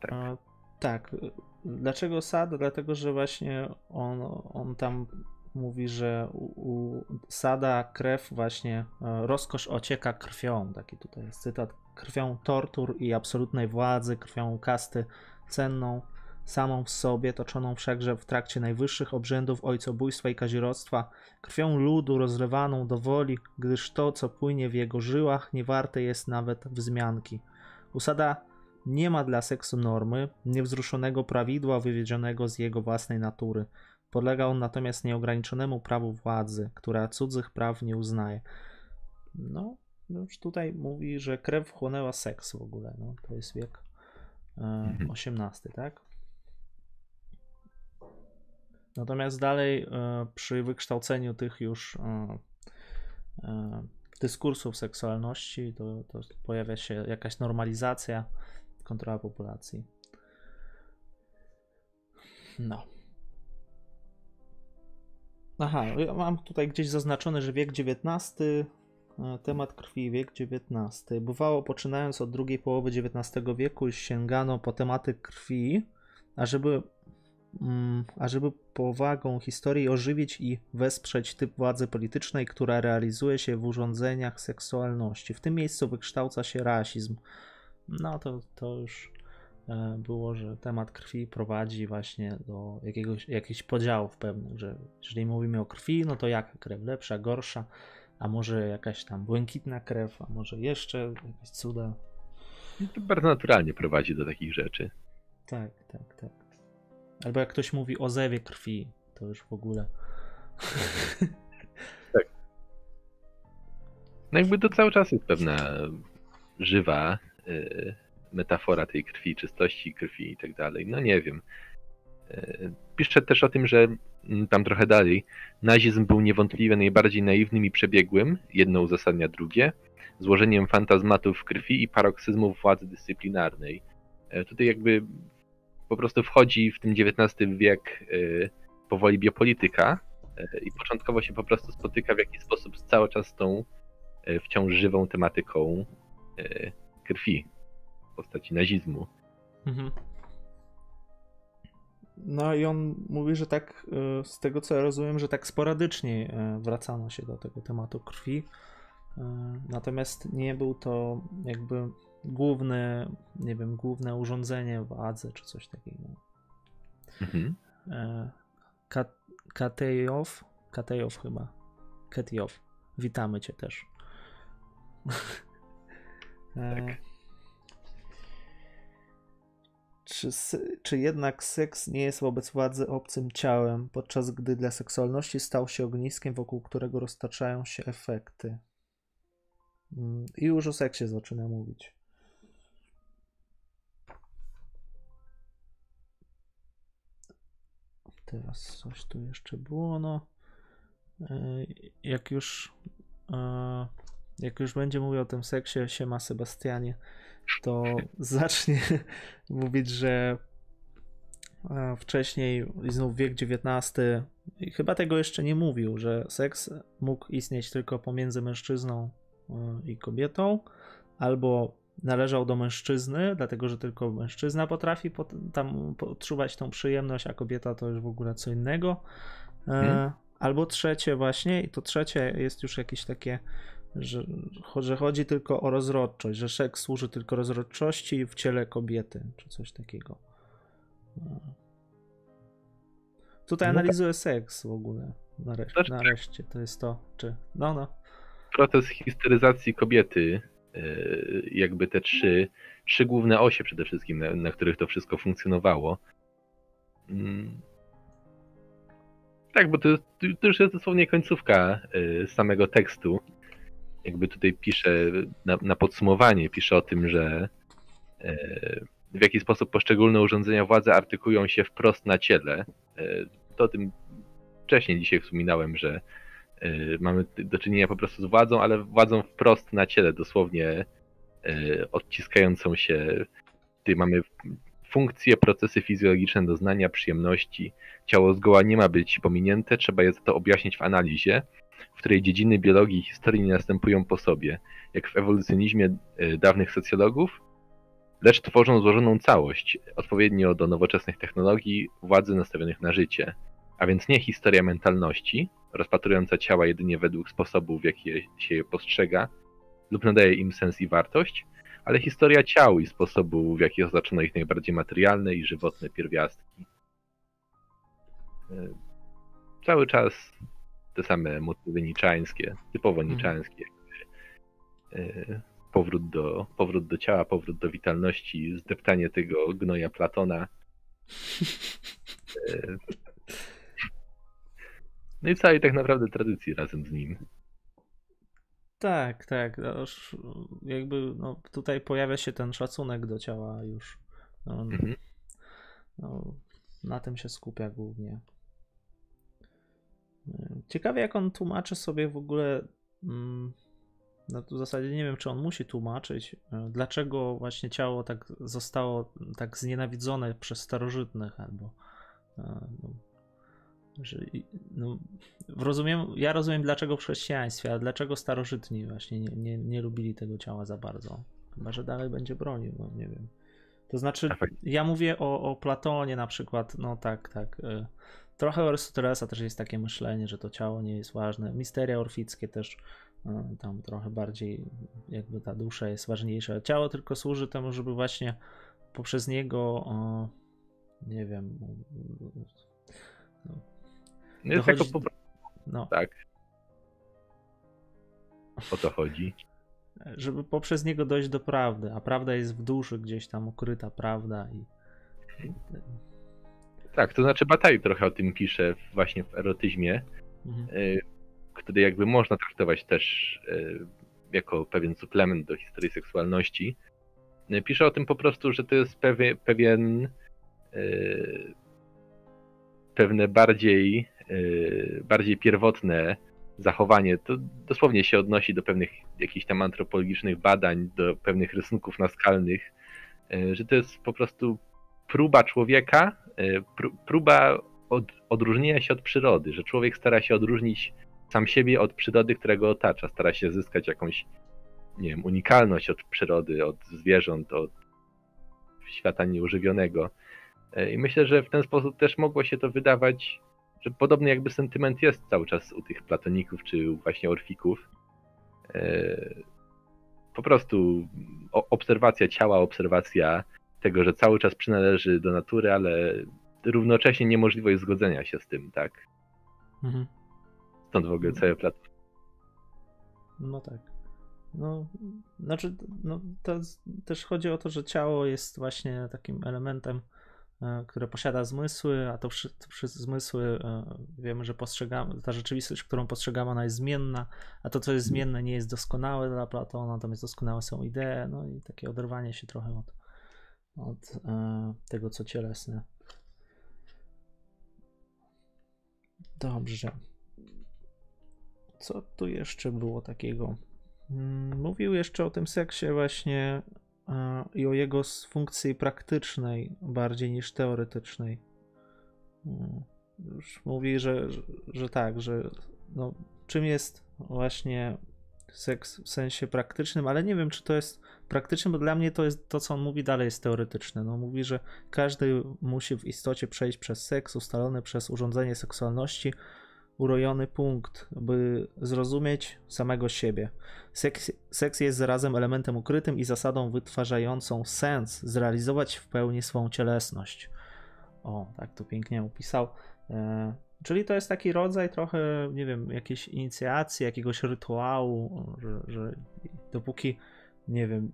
S2: Tak.
S1: A, tak. Dlaczego Sad? Dlatego, że właśnie on, on tam mówi, że u, u Sada krew właśnie, e, rozkosz ocieka krwią. Taki tutaj jest cytat. Krwią tortur i absolutnej władzy, krwią kasty cenną samą w sobie, toczoną wszakże w trakcie najwyższych obrzędów ojcobójstwa i kazirodztwa, krwią ludu rozlewaną do woli, gdyż to, co płynie w jego żyłach, nie warte jest nawet wzmianki. Usada nie ma dla seksu normy, niewzruszonego prawidła wywiedzionego z jego własnej natury. Podlega on natomiast nieograniczonemu prawu władzy, która cudzych praw nie uznaje. No, już tutaj mówi, że krew wchłonęła seks w ogóle. No, to jest wiek e,
S2: Mhm.
S1: XVIII, tak? Natomiast dalej e, przy wykształceniu tych już e, dyskursów seksualności to, to pojawia się jakaś normalizacja, kontrola populacji. No. Aha, mam tutaj gdzieś zaznaczone, że wiek XIX, e, temat krwi, wiek XIX. Bywało, poczynając od drugiej połowy XIX wieku, sięgano po tematy krwi, ażeby mm, ażeby powagą historii ożywić i wesprzeć typ władzy politycznej, która realizuje się w urządzeniach seksualności. W tym miejscu wykształca się rasizm. No to, to już było, że temat krwi prowadzi właśnie do jakiegoś, jakichś podziałów pewnych, że jeżeli mówimy o krwi, no to jaka krew? Lepsza, gorsza, a może jakaś tam błękitna krew, a może jeszcze jakieś cuda.
S2: I to bardzo naturalnie prowadzi do takich rzeczy.
S1: Tak, tak, tak. Albo jak ktoś mówi o zewie krwi, to już w ogóle.
S2: No jakby to cały czas jest pewna żywa y, metafora tej krwi, czystości krwi i tak dalej. No nie wiem. Y, pisze też o tym, że mm, tam trochę dalej, nazizm był niewątpliwie najbardziej naiwnym i przebiegłym, jedno uzasadnia drugie, złożeniem fantazmatów krwi i paroksyzmów władzy dyscyplinarnej. Y, tutaj jakby po prostu wchodzi w tym XIX wiek y, powoli biopolityka i początkowo się po prostu spotyka w jakiś sposób cały czas tą wciąż żywą tematyką krwi postaci nazizmu.
S1: Mhm. No i on mówi, że tak, z tego co ja rozumiem, że tak sporadycznie wracano się do tego tematu krwi. Natomiast nie był to jakby główne, nie wiem, główne urządzenie władzy czy coś takiego. Mhm. E, Katejow, Katejow chyba, Ketiow, witamy cię też. E, tak. Czy, czy jednak seks nie jest wobec władzy obcym ciałem, podczas gdy dla seksualności stał się ogniskiem, wokół którego roztaczają się efekty? Mm, I już o seksie zaczyna mówić. Teraz coś tu jeszcze było, no. E, jak już e, jak już będzie mówił o tym seksie, siema Sebastianie, to zacznie mówić, że e, wcześniej, znów wiek XIX, chyba tego jeszcze nie mówił, że seks mógł istnieć tylko pomiędzy mężczyzną i kobietą, albo należał do mężczyzny, dlatego że tylko mężczyzna potrafi pot, tam odczuwać tą przyjemność, a kobieta to już w ogóle co innego. E, hmm. Albo trzecie właśnie, i to trzecie jest już jakieś takie, że, że chodzi tylko o rozrodczość, że seks służy tylko rozrodczości w ciele kobiety, czy coś takiego. E. Tutaj no analizuję seks w ogóle. Nareszcie, nareszcie to jest to, czy. No, no.
S2: Proces histeryzacji kobiety E, jakby te trzy, trzy główne osie przede wszystkim, na, na których to wszystko funkcjonowało. Mm. Tak, bo to, to już jest dosłownie końcówka e, samego tekstu. Jakby tutaj pisze na, na podsumowanie, pisze o tym, że e, w jaki sposób poszczególne urządzenia władzy artykują się wprost na ciele. To o tym wcześniej dzisiaj wspominałem, że Y, mamy do czynienia po prostu z władzą, ale władzą wprost na ciele, dosłownie odciskającą się. Tutaj mamy funkcje, procesy fizjologiczne doznania, przyjemności. Ciało zgoła nie ma być pominięte, trzeba je za to objaśnić w analizie, w której dziedziny biologii i historii nie następują po sobie, jak w ewolucjonizmie y, dawnych socjologów, lecz tworzą złożoną całość, odpowiednio do nowoczesnych technologii, władzy nastawionych na życie. A więc nie historia mentalności, rozpatrująca ciała jedynie według sposobu, w jaki się je postrzega lub nadaje im sens i wartość, ale historia ciał i sposobu, w jaki oznaczono ich najbardziej materialne i żywotne pierwiastki. E, cały czas te same motywy niczańskie, typowo mhm. niczańskie. E, powrót do, powrót do ciała, powrót do witalności, zdeptanie tego gnoja Platona. E, no i całej tak naprawdę tradycji razem z nim.
S1: Tak, tak. No już jakby no, tutaj pojawia się ten szacunek do ciała już. No, mhm. no, na tym się skupia głównie. Ciekawie, jak on tłumaczy sobie w ogóle. Mm, no w zasadzie nie wiem, czy on musi tłumaczyć, e, dlaczego właśnie ciało tak zostało tak znienawidzone przez starożytnych albo. E, no, że, no, rozumiem, ja rozumiem dlaczego w chrześcijaństwie, ale dlaczego starożytni właśnie nie, nie, nie lubili tego ciała za bardzo. Chyba, że dalej będzie bronił, no nie wiem. To znaczy,
S2: fakt-
S1: ja mówię o, o Platonie na przykład, no tak, tak. Trochę Arystotelesa też jest takie myślenie, że to ciało nie jest ważne. Misteria orfickie też y, tam trochę bardziej jakby ta dusza jest ważniejsza. Ciało tylko służy temu, żeby właśnie poprzez niego, nie wiem,
S2: No jest
S1: dochodzi-
S2: jako po prostu
S1: no,
S2: tak. O to chodzi.
S1: żeby poprzez niego dojść do prawdy, a prawda jest w duszy gdzieś tam ukryta prawda i
S2: Tak, to znaczy Bataille trochę o tym pisze właśnie w erotyzmie,
S1: mhm.
S2: y, który jakby można traktować też y, jako pewien suplement do historii seksualności. Y, Pisze o tym po prostu, że to jest pewien, pewien pewne bardziej, bardziej pierwotne zachowanie. To dosłownie się odnosi do pewnych jakichś tam antropologicznych badań, do pewnych rysunków naskalnych, że to jest po prostu próba człowieka, pró- próba od, odróżnienia się od przyrody, że człowiek stara się odróżnić sam siebie od przyrody, która go otacza, stara się zyskać jakąś, nie wiem, unikalność od przyrody, od zwierząt, od świata nieużywionego. Y, I myślę, że w ten sposób też mogło się to wydawać, że podobny jakby sentyment jest cały czas u tych platoników czy właśnie orfików. Y, Po prostu obserwacja ciała, obserwacja tego, że cały czas przynależy do natury, ale równocześnie niemożliwość zgodzenia się z tym, tak?
S1: Mhm.
S2: Stąd w ogóle cały Platon.
S1: No tak. No, znaczy, no, to też chodzi o to, że ciało jest właśnie takim elementem, e, które posiada zmysły, a to przy, zmysły e, wiemy, że postrzegamy, ta rzeczywistość, którą postrzegamy, ona jest zmienna, a to, co jest zmienne, nie jest doskonałe dla Platona, natomiast doskonałe są idee, no i takie oderwanie się trochę od, od e, tego, co cielesne. Dobrze. Co tu jeszcze było takiego? Mm, Mówił jeszcze o tym seksie właśnie e, i o jego funkcji praktycznej bardziej niż teoretycznej. Mm, Już mówi, że, że, że tak, że no, czym jest właśnie seks w sensie praktycznym, ale nie wiem, czy to jest praktyczne, bo dla mnie to jest to, co on mówi dalej jest teoretyczne. No, mówi, że każdy musi w istocie przejść przez seks ustalony przez urządzenie seksualności, urojony punkt, by zrozumieć samego siebie. Seks, seks jest zarazem elementem ukrytym i zasadą wytwarzającą sens, zrealizować w pełni swą cielesność. O, tak to pięknie opisał. Czyli to jest taki rodzaj trochę, nie wiem, jakiejś inicjacji, jakiegoś rytuału, że, że dopóki, nie wiem,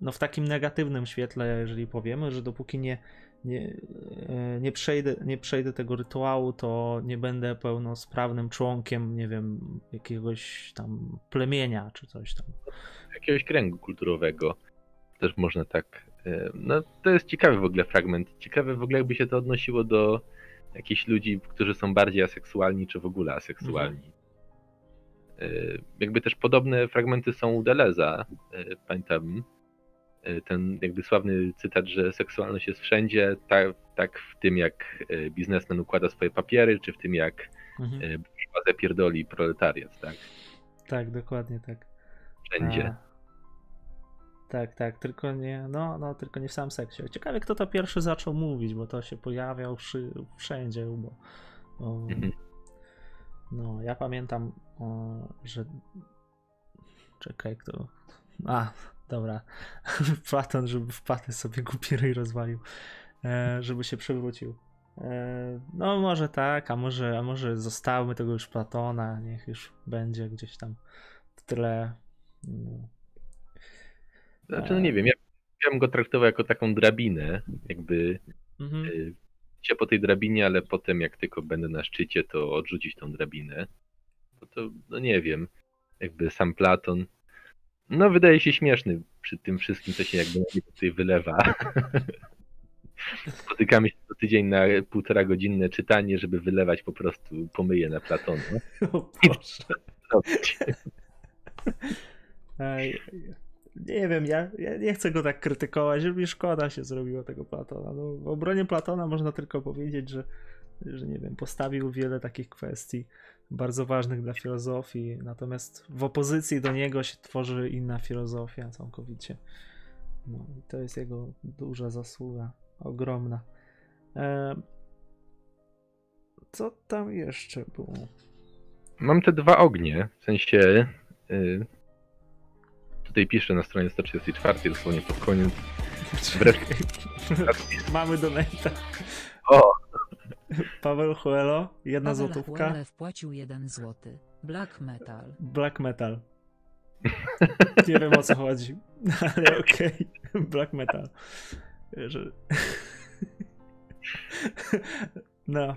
S1: no w takim negatywnym świetle, jeżeli powiemy, że dopóki nie, nie, e, nie, przejdę, nie przejdę tego rytuału, to nie będę pełnosprawnym członkiem, nie wiem, jakiegoś tam plemienia czy coś tam.
S2: Jakiegoś kręgu kulturowego też można tak. e, No to jest ciekawy w ogóle fragment. Ciekawe w ogóle jakby się to odnosiło do jakichś ludzi, którzy są bardziej aseksualni, czy w ogóle aseksualni. E, Jakby też podobne fragmenty są u Deleza. E, Pamiętam e, ten jakby sławny cytat, że seksualność jest wszędzie, tak, tak w tym jak biznesmen układa swoje papiery, czy w tym jak
S1: Mhm.
S2: pierdoli proletariat, tak?
S1: Tak, dokładnie tak.
S2: Wszędzie.
S1: A, tak, tak, tylko nie, no, no, tylko nie w samym seksie. Ciekawe, kto to pierwszy zaczął mówić, bo to się pojawiał wszy, wszędzie, bo,
S2: Mhm.
S1: no, ja pamiętam, że czekaj, kto, a, dobra, Platon, żeby wpadł sobie głupi ryj rozwalił, e, żeby się przewrócił. E, no może tak, a może, a może zostawmy tego już Platona, niech już będzie gdzieś tam w tle. No.
S2: Znaczy, no nie wiem, ja, ja bym go traktował jako taką drabinę, jakby
S1: Mhm.
S2: y, się po tej drabinie, ale potem jak tylko będę na szczycie, to odrzucić tą drabinę. Bo to, no nie wiem, jakby sam Platon, no wydaje się śmieszny przy tym wszystkim, co się jakby tutaj wylewa. Spotykamy się co tydzień na półtora godzinne czytanie, żeby wylewać po prostu pomyje na Platona.
S1: O Boże.
S2: Robić.
S1: Ej, Nie wiem, ja, ja nie chcę go tak krytykować, że mi szkoda się zrobiło tego Platona. No, w obronie Platona można tylko powiedzieć, że, że nie wiem, postawił wiele takich kwestii bardzo ważnych dla filozofii, natomiast w opozycji do niego się tworzy inna filozofia całkowicie. No, i to jest jego duża zasługa, ogromna. E, co tam jeszcze było?
S2: Mam te dwa ognie, w sensie y, tutaj piszę na stronie 134, dosłownie pod koniec. Wreszcie.
S1: Mamy donata.
S2: O!
S1: Paweł Huelo, jedna
S3: Paweł
S1: złotówka.
S3: Huele wpłacił 1 złoty. Black Metal.
S1: Black metal. Nie wiem o co chodzi, ale okej. Black metal. No,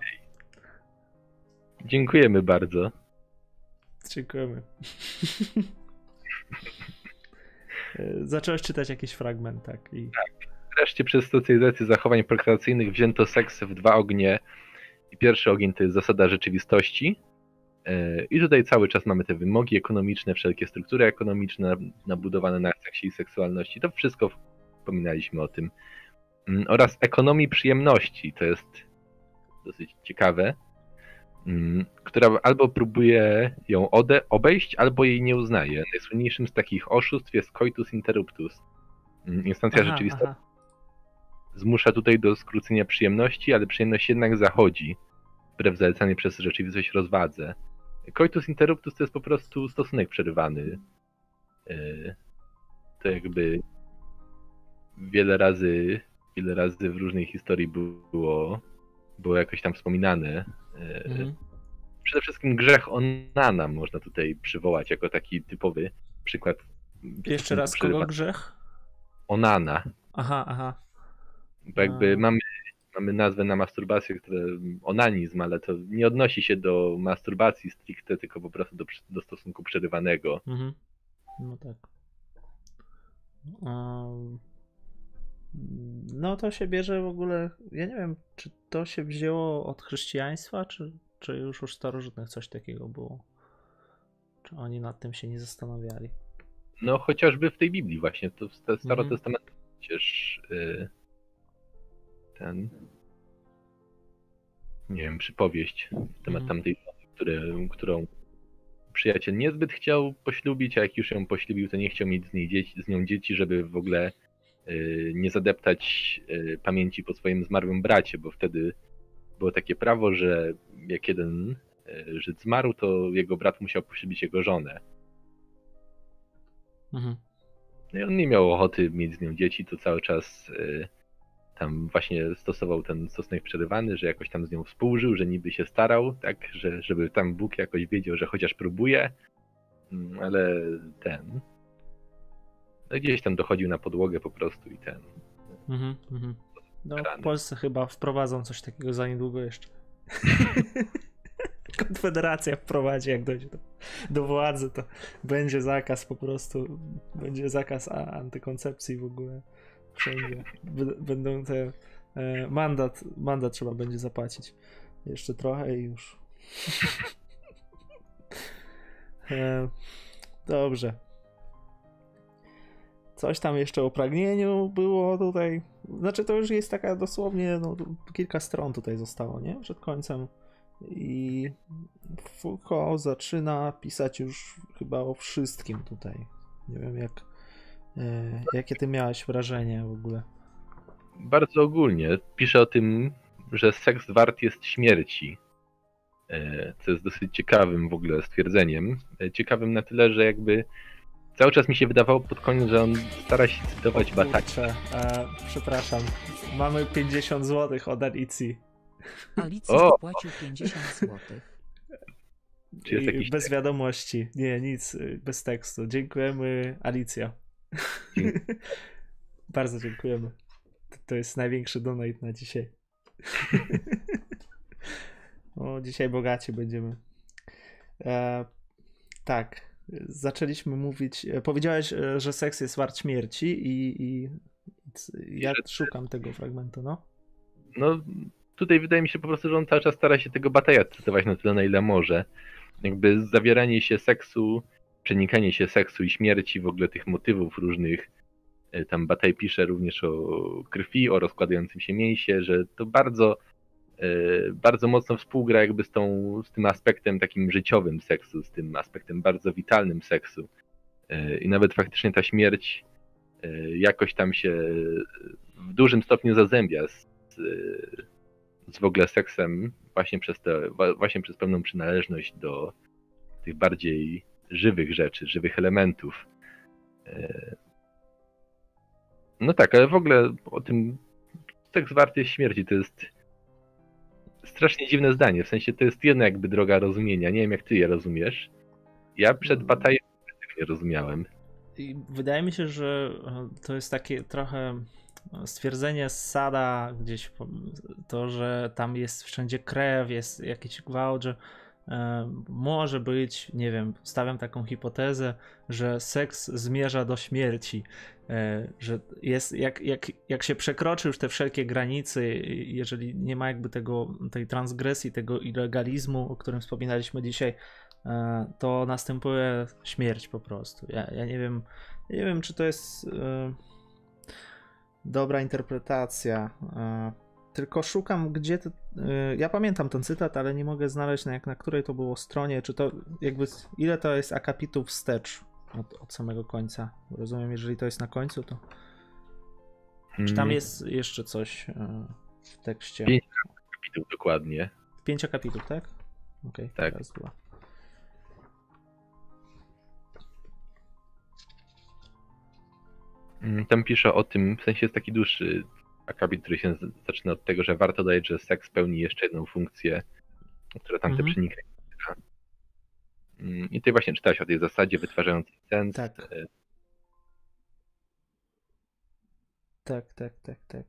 S2: Dziękujemy bardzo.
S1: dziękujemy. Zacząłeś czytać jakiś fragment, tak? I...
S2: Wreszcie przez socjalizację zachowań prokreacyjnych wzięto seks w dwa ognie. I pierwszy ogień to jest zasada rzeczywistości. E, I tutaj cały czas mamy te wymogi ekonomiczne, wszelkie struktury ekonomiczne nabudowane na seksie i seksualności. To wszystko wspominaliśmy o tym. Mm, Oraz ekonomii przyjemności, to jest dosyć ciekawe, która albo próbuje ją ode- obejść, albo jej nie uznaje. Najsłynniejszym z takich oszustw jest coitus interruptus. Mm, Instancja
S1: Aha, aha.
S2: zmusza tutaj do skrócenia przyjemności, ale przyjemność jednak zachodzi, wbrew zalecanej przez rzeczywistość rozwadze. Coitus interruptus to jest po prostu stosunek przerywany. Yy, To jakby wiele razy, wiele razy w różnej historii było, było jakoś tam wspominane.
S1: Mhm.
S2: Przede wszystkim grzech Onana można tutaj przywołać jako taki typowy przykład.
S1: Jeszcze raz kogo
S2: przerywa-
S1: grzech?
S2: Onana.
S1: Aha, aha.
S2: Bo jakby
S1: A.
S2: mamy, mamy nazwę na masturbację, które onanizm, ale to nie odnosi się do masturbacji stricte, tylko po prostu do, do stosunku przerywanego.
S1: Mhm. No tak. Um, no to się bierze w ogóle. Ja nie wiem, czy to się wzięło od chrześcijaństwa, czy, czy już u starożytnych coś takiego było. Czy oni nad tym się nie zastanawiali.
S2: No chociażby w tej Biblii właśnie, to w sta-
S1: Mhm.
S2: Przecież y, ten nie wiem, przypowieść na temat
S1: Mhm.
S2: tamtej które, którą przyjaciel niezbyt chciał poślubić, a jak już ją poślubił, to nie chciał mieć z, niej dzieci, z nią dzieci, żeby w ogóle nie zadeptać y, pamięci po swoim zmarłym bracie, bo wtedy było takie prawo, że jak jeden y, Żyd zmarł, to jego brat musiał poślubić jego żonę.
S1: Mhm.
S2: No i on nie miał ochoty mieć z nią dzieci, to cały czas y, tam właśnie stosował ten stosunek przerywany, że jakoś tam z nią współżył, że niby się starał, tak, że, żeby tam Bóg jakoś wiedział, że chociaż próbuje, Mm, ale ten. Gdzieś tam dochodził na podłogę po prostu i ten.
S1: Mhm, mhm. No, w. Polsce chyba wprowadzą coś takiego za niedługo jeszcze. Konfederacja wprowadzi, jak dojdzie do, do władzy, to będzie zakaz po prostu, będzie zakaz a- antykoncepcji w ogóle wszędzie. Będą te, e, mandat, mandat trzeba będzie zapłacić. Jeszcze trochę i już. e, dobrze. Coś tam jeszcze o pragnieniu było tutaj. Znaczy, to już jest taka dosłownie, no, kilka stron tutaj zostało, nie? Przed końcem. I Foucault zaczyna pisać już chyba o wszystkim tutaj. Nie wiem, jak. E, jakie ty miałeś wrażenie w ogóle?
S2: Bardzo ogólnie pisze o tym, że seks wart jest śmierci. E, Co jest dosyć ciekawym w ogóle stwierdzeniem. E, Ciekawym na tyle, że jakby cały czas mi się wydawało pod koniec, że on stara się cytować
S1: O
S2: Batakia.
S1: kurczę, e, przepraszam. Mamy 50 zł od Alicji.
S3: Alicja
S2: O!
S3: wpłacił 50 złotych.
S2: Czy jest
S1: I
S2: jakiś
S1: bez
S2: tekst?
S1: wiadomości. Nie, nic, y, bez tekstu. Dziękujemy, Alicja. Bardzo dziękujemy. To- To jest największy donate na dzisiaj. o, dzisiaj bogaci będziemy. E, tak, zaczęliśmy mówić. e, Powiedziałeś, e, że seks jest wart śmierci i, i ja szukam tego fragmentu, no.
S2: No, tutaj wydaje mi się po prostu, że on cały czas stara się tego Bataja cytować na tyle, na ile może. Jakby zawieranie się seksu, przenikanie się seksu i śmierci, w ogóle tych motywów różnych. E, Tam Bataj pisze również o krwi, o rozkładającym się mięsie, że to bardzo, bardzo mocno współgra jakby z, tą, z tym aspektem takim życiowym seksu, z tym aspektem bardzo witalnym seksu. E, I nawet faktycznie ta śmierć e, jakoś tam się w dużym stopniu zazębia z, z w ogóle seksem właśnie przez, te, właśnie przez pewną przynależność do tych bardziej żywych rzeczy, żywych elementów. No tak, ale w ogóle o tym seks warty śmierci to jest strasznie dziwne zdanie. W sensie to jest jedna jakby droga rozumienia. Nie wiem jak ty je rozumiesz. Ja przed Batajem nie rozumiałem.
S1: I wydaje mi się, że e, to jest takie trochę stwierdzenie Sada gdzieś to, że tam jest wszędzie krew, jest jakiś gwałt, że może być, nie wiem, stawiam taką hipotezę, że seks zmierza do śmierci, e, że jest, jak, jak, jak się przekroczy już te wszelkie granice, jeżeli nie ma jakby tego, tej transgresji, tego ilegalizmu, o którym wspominaliśmy dzisiaj, e, to następuje śmierć po prostu. Ja, ja nie wiem, nie wiem, czy to jest dobra interpretacja. Tylko szukam, gdzie. To, e, ja pamiętam ten cytat, ale nie mogę znaleźć na, jak, na której to było stronie. Czy to jakby. Ile to jest akapitów wstecz od, od samego końca? Rozumiem, jeżeli to jest na końcu, to. Czy tam mm. jest jeszcze coś e, w tekście?
S2: Pięć akapitów dokładnie.
S1: Pięć akapitów, tak? Okej, okay, tak. Raz, dwa.
S2: Mm, tam pisze o tym, w sensie jest taki dłuższy akapit, który się zaczyna od tego, że warto dodać, że seks pełni jeszcze jedną funkcję, która tam mhm. te przeniknie. Mm, I ty właśnie czytałeś o tej zasadzie wytwarzającej sens.
S1: Tak. Tak, tak, tak, tak.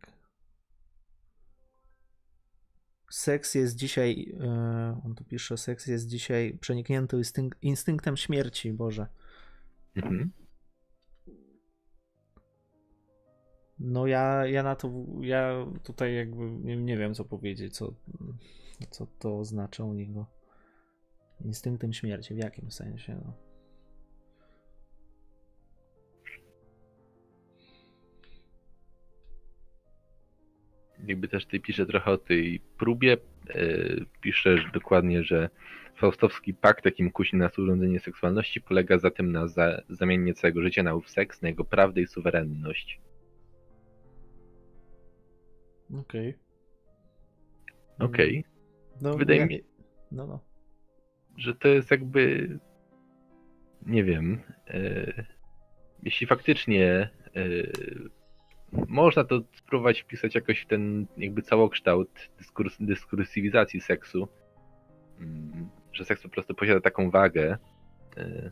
S1: Seks jest dzisiaj, e, on tu pisze, seks jest dzisiaj przeniknięty instynktem śmierci, Boże. Mhm. No ja, ja na to, ja tutaj jakby nie, nie wiem co powiedzieć, co, co to oznacza u niego. Instynktem śmierci, w jakim sensie? No.
S2: Jakby też ty pisze trochę o tej próbie. Yy, piszesz dokładnie, że Faustowski pakt, jakim kusi nas urządzenie seksualności, polega zatem na za, zamianie całego życia na ów seks, na jego prawdę i suwerenność.
S1: Okej.
S2: Okay. Okej. Okay. No, Wydaje ja... mi się, no, no. że to jest jakby, nie wiem, e, jeśli faktycznie e, można to spróbować wpisać jakoś w ten jakby całokształt dyskurs, dyskursywizacji seksu, mm, że seks po prostu posiada taką wagę, e,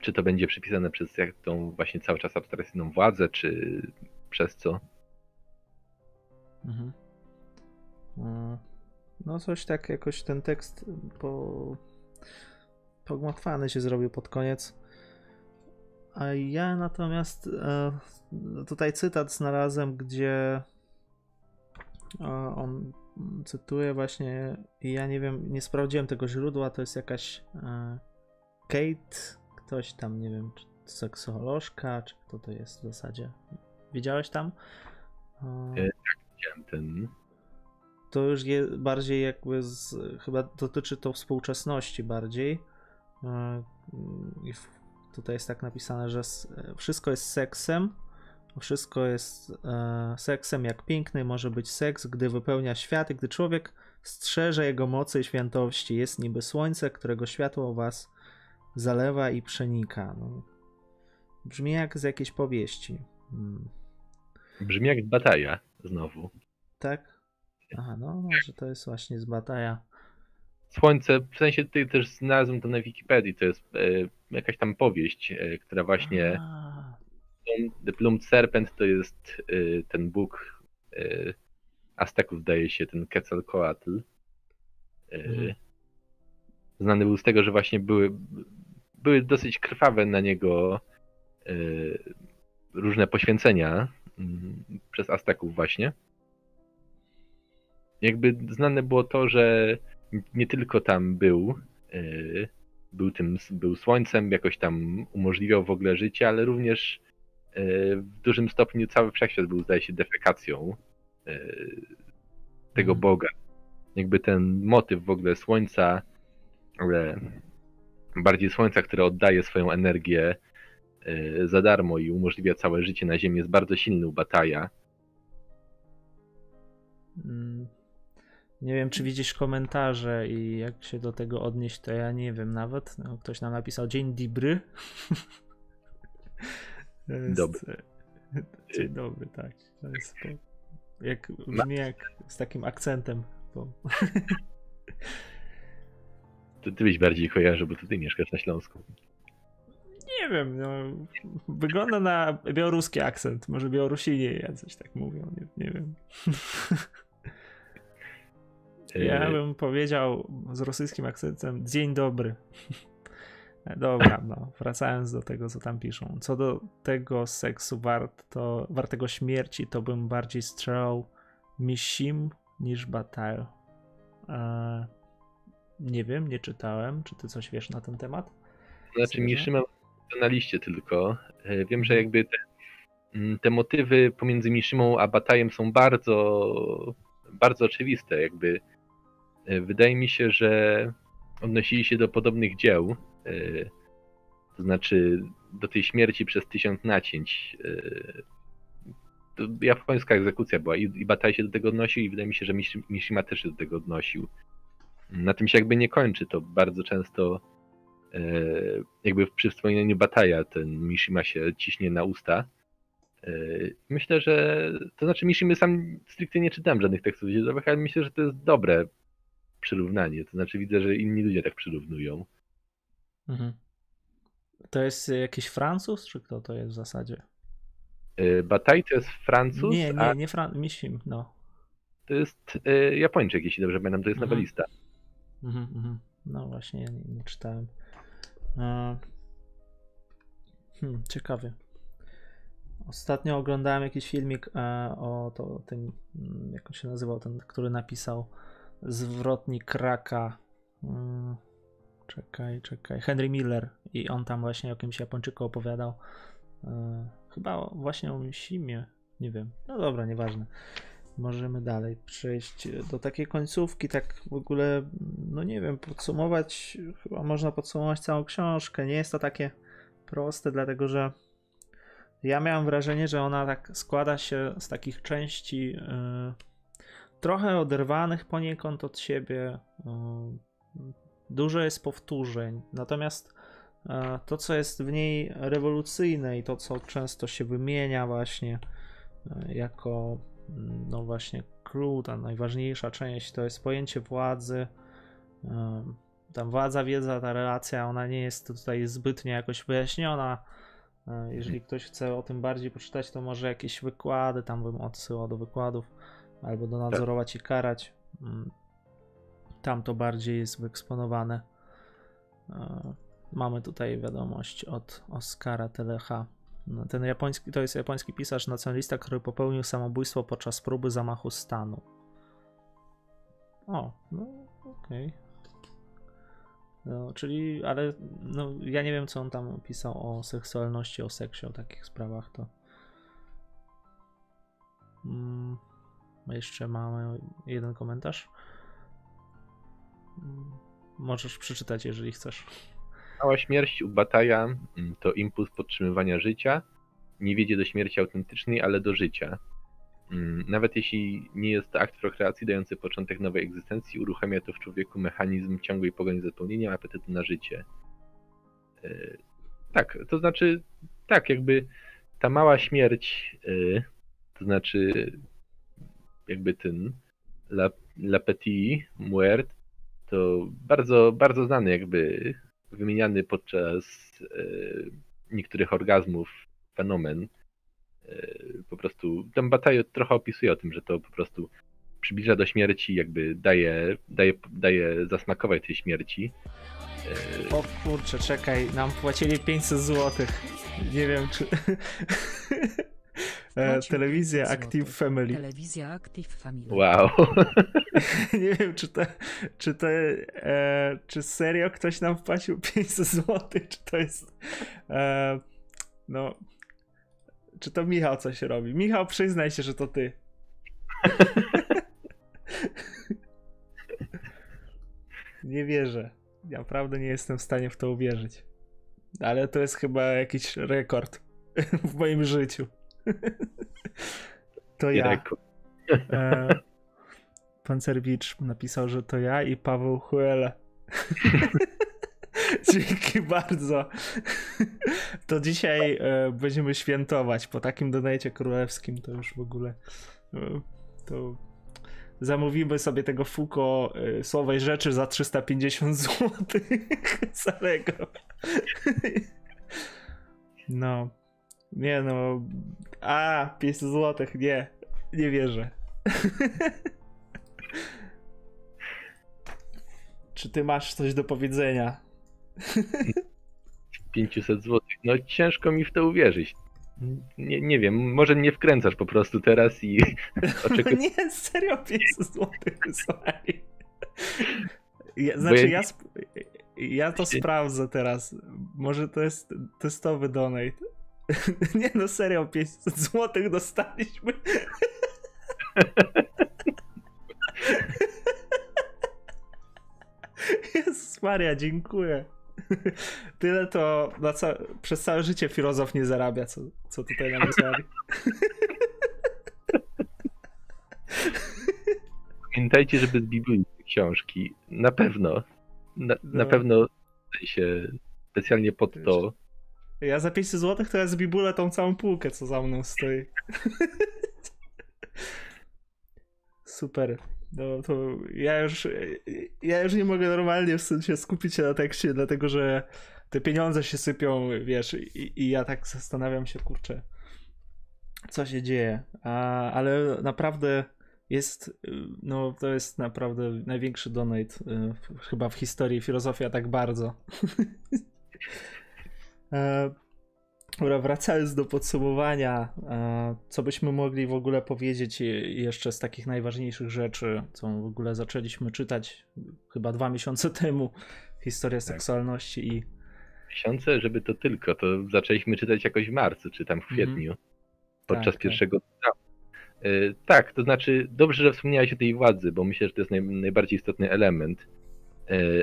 S2: czy to będzie przypisane przez jak tą właśnie cały czas abstrakcyjną władzę, czy przez co, Mhm.
S1: E, no coś tak jakoś ten tekst po... pogmatwany się zrobił pod koniec. A ja natomiast e, tutaj cytat znalazłem, gdzie e, on cytuje właśnie i ja nie wiem, nie sprawdziłem tego źródła, to jest jakaś Kate, ktoś tam, nie wiem, czy seksuolożka, czy kto to jest w zasadzie. Widziałeś tam?
S2: Ten.
S1: To już je bardziej jakby z, chyba dotyczy to współczesności bardziej. E, I tutaj jest tak napisane, że wszystko jest seksem. Wszystko jest e, seksem, jak piękny może być seks, gdy wypełnia świat gdy człowiek strzeże jego mocy i świętości. Jest niby słońce, którego światło was zalewa i przenika. No, brzmi jak z jakiejś powieści. Hmm.
S2: Brzmi jak bataja znowu.
S1: Tak? Aha, no może to jest właśnie z bataja.
S2: Słońce, w sensie ty też znalazłem to na Wikipedii, to jest e, jakaś tam powieść, e, która właśnie A. The Plumed Serpent to jest e, ten bóg e, Azteków, zdaje się, ten Quetzalcoatl. E, mhm. Znany był z tego, że właśnie były, były dosyć krwawe na niego e, różne poświęcenia przez Azteków właśnie. Jakby znane było to, że nie tylko tam był, e, był tym, był słońcem, jakoś tam umożliwiał w ogóle życie, ale również e, w dużym stopniu cały wszechświat był, zdaje się, defekacją e, tego mhm. Boga. Jakby ten motyw w ogóle słońca, ale bardziej słońca, które oddaje swoją energię za darmo i umożliwia całe życie na Ziemi, jest bardzo silny u Bataja.
S1: Mm, Nie wiem, czy widzisz komentarze i jak się do tego odnieść, to ja nie wiem nawet. No, ktoś nam napisał dzień dobry. Jest-
S2: Dobry.
S1: Dzień dobry, tak. To jest po... jak, brzmi jak z takim akcentem. Bo...
S2: To ty byś bardziej kojarzył, bo to ty mieszkasz na Śląsku.
S1: Nie wiem, no, wygląda na białoruski akcent. Może Białorusini jacyś tak mówią, nie, nie wiem. Ja
S2: E,
S1: bym powiedział z rosyjskim akcentem dzień dobry. Dobra, no, wracając do tego, co tam piszą. Co do tego seksu wart, to, wartego śmierci, to bym bardziej strzelał Mishim niż Bataille. Eee, nie wiem, nie czytałem. Czy ty coś wiesz na ten temat?
S2: Znaczy,
S1: Serze?
S2: Na liście tylko. E, Wiem, że jakby te, mm, te motywy pomiędzy Mishimą a Batajem są bardzo, bardzo oczywiste. Jakby e, wydaje mi się, że odnosili się do podobnych dzieł. e, To znaczy do tej śmierci przez tysiąc nacięć. To japońska egzekucja była i, i Bataj się do tego odnosił i wydaje mi się, że Mishi- Mishima też się do tego odnosił. Na tym się jakby nie kończy. To bardzo często jakby przy wspominaniu Bataja ten Mishima się ciśnie na usta. E, Myślę, że to znaczy Mishimy sam stricte nie czytałem żadnych tekstów źródłowych, ale myślę, że to jest dobre przyrównanie. To znaczy widzę, że inni ludzie tak przyrównują.
S1: Mhm. To jest jakiś Francuz, czy kto to jest w zasadzie?
S2: E, Bataj to jest Francuz,
S1: nie, nie,
S2: a
S1: nie Fran... Mishim, no.
S2: to jest e, Japończyk, jeśli dobrze pamiętam, to jest
S1: Mhm.
S2: nowelista.
S1: Mhm, mhm. No właśnie, ja nie, nie czytałem. E, Hmm, ciekawy. Ostatnio oglądałem jakiś filmik e, o to, o tym, mm, jak on się nazywał, ten, który napisał Zwrotnik Raka. Mm, Czekaj, czekaj. Henry Miller. I on tam właśnie o jakimś Japończyku opowiadał. E, Chyba właśnie o Mishimie. Nie wiem. No dobra, nieważne. Możemy dalej przejść do takiej końcówki, tak w ogóle, no nie wiem, podsumować, chyba można podsumować całą książkę. Nie jest to takie proste, dlatego że ja miałem wrażenie, że ona tak składa się z takich części yy, trochę oderwanych poniekąd od siebie. Yy, dużo jest powtórzeń, natomiast yy, to, co jest w niej rewolucyjne i to, co często się wymienia właśnie jako no właśnie clue, ta najważniejsza część to jest pojęcie władzy. Tam władza, wiedza, ta relacja, ona nie jest tutaj zbytnio jakoś wyjaśniona. Yy, Jeżeli ktoś chce o tym bardziej poczytać, to może jakieś wykłady, tam bym odsyłał do wykładów, albo do nadzorować i karać. Ym, Tam to bardziej jest wyeksponowane. Yy, Mamy tutaj wiadomość od Oskara Telecha. No, Ten japoński, to jest japoński pisarz nacjonalista, który popełnił samobójstwo podczas próby zamachu stanu. O, no okej. No, czyli, ale no, ja nie wiem, co on tam pisał o seksualności, o seksie, o takich sprawach, to. Mm, jeszcze mamy jeden komentarz. Mm, Możesz przeczytać, jeżeli chcesz.
S2: Mała śmierć u Bataja mm, to impuls podtrzymywania życia. Nie wiedzie do śmierci autentycznej, ale do życia. Mm, Nawet jeśli nie jest to akt prokreacji dający początek nowej egzystencji, uruchamia to w człowieku mechanizm ciągłej pogoni za spełnieniem apetytu na życie. E, Tak, to znaczy, tak, jakby ta mała śmierć, e, to znaczy, jakby ten La, La to bardzo, bardzo znany, jakby wymieniany podczas e, niektórych orgazmów fenomen. E, po prostu ten Bataille trochę opisuje o tym, że to po prostu przybliża do śmierci, jakby daje, daje, daje zasmakować tej śmierci. E,
S1: O kurczę, czekaj, nam płacili 500 zł. Nie wiem, czy. e, telewizja
S3: 500
S1: Active. Family.
S3: Telewizja Active Family.
S2: Wow.
S1: Nie wiem, czy to, czy to, e, czy serio ktoś nam wpłacił 500 zł, czy to jest, e, no, czy to Michał coś robi. Michał, przyznaj się, że to ty. Nie wierzę. Ja naprawdę nie jestem w stanie w to uwierzyć. ale to jest chyba jakiś rekord w moim życiu. To ja. E, Pancerwicz napisał, że to ja i Paweł Huele. Dzięki bardzo. To dzisiaj e, będziemy świętować. Po takim donajcie królewskim to już w ogóle e, to zamówimy sobie tego Fuko e, słowej rzeczy za 350 zł samego. No. Nie no. A, 500 zł, nie. Nie wierzę. Czy ty masz coś do powiedzenia?
S2: 500 zł. No ciężko mi w to uwierzyć. Nie, nie wiem, może mnie wkręcasz po prostu teraz i oczekuję.
S1: Nie, serio 500 zł wysłali. Ja, znaczy
S2: ja-
S1: ja, to sprawdzę teraz. Może to jest testowy donate. Nie no, serio 500 zł dostaliśmy. Jezus Maria, dziękuję. Tyle to na ca- przez całe życie filozof nie zarabia, co, co tutaj nam wysłali.
S2: Pamiętajcie, żeby zbiblić książki. Na pewno. Na, na
S1: No.
S2: pewno się specjalnie pod to.
S1: Ja za 500 zł to ja zbibulę tą całą półkę, co za mną stoi. Super. No to ja już, ja już nie mogę normalnie w sensie skupić się na tekście, dlatego że te pieniądze się sypią, wiesz, i, i ja tak zastanawiam się, kurczę, co się dzieje. A, ale naprawdę jest, no to jest naprawdę największy donate y, chyba w historii filozofia tak bardzo. E, Dobra, wracając do podsumowania, e, co byśmy mogli w ogóle powiedzieć je- jeszcze z takich najważniejszych rzeczy, co w ogóle zaczęliśmy czytać chyba dwa miesiące temu, historię seksualności i
S2: Miesiące, żeby to tylko. To zaczęliśmy czytać jakoś w marcu, czy tam w
S1: Mhm.
S2: kwietniu. Podczas
S1: tak.
S2: pierwszego dnia. Y, Tak, to znaczy dobrze, że wspomniałeś o tej władzy, bo myślę, że to jest naj, najbardziej istotny element.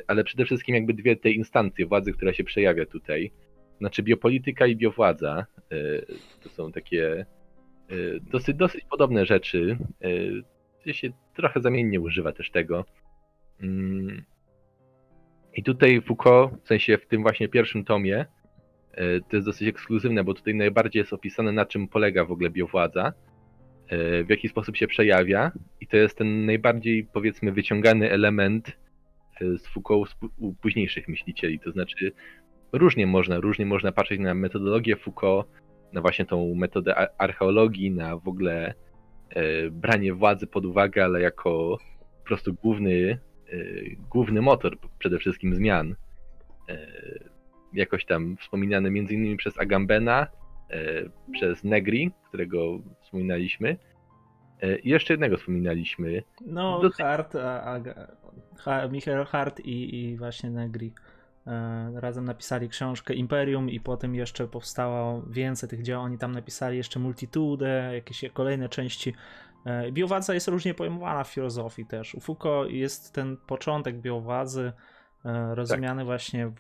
S2: Ale przede wszystkim jakby dwie te instancje władzy, która się przejawia tutaj. Znaczy biopolityka i biowładza. y, To są takie y, dosyć, dosyć podobne rzeczy. gdzie się trochę zamiennie używa też tego. Mm. I tutaj Foucault, w sensie w tym właśnie pierwszym tomie, to jest dosyć ekskluzywne, bo tutaj najbardziej jest opisane, na czym polega w ogóle biowładza, w jaki sposób się przejawia, i to jest ten najbardziej, powiedzmy, wyciągany element z Foucault u późniejszych myślicieli. To znaczy, różnie można, różnie można patrzeć na metodologię Foucault, na właśnie tą metodę archeologii, na w ogóle y, branie władzy pod uwagę, ale jako po prostu główny, y, główny motor przede wszystkim zmian. Y, Jakoś tam wspominany między innymi przez Agambena, przez Negri, którego wspominaliśmy. I jeszcze jednego wspominaliśmy.
S1: no
S2: Dosyć-
S1: Hart, a, a, ha, Michael Hart i, i właśnie Negri e, razem napisali książkę Imperium i potem jeszcze powstało więcej tych dzieł, oni tam napisali jeszcze Multitude, jakieś kolejne części E, Biowładza jest różnie pojmowana w filozofii też. U Foucault jest ten początek biowładzy e, rozumiany właśnie w-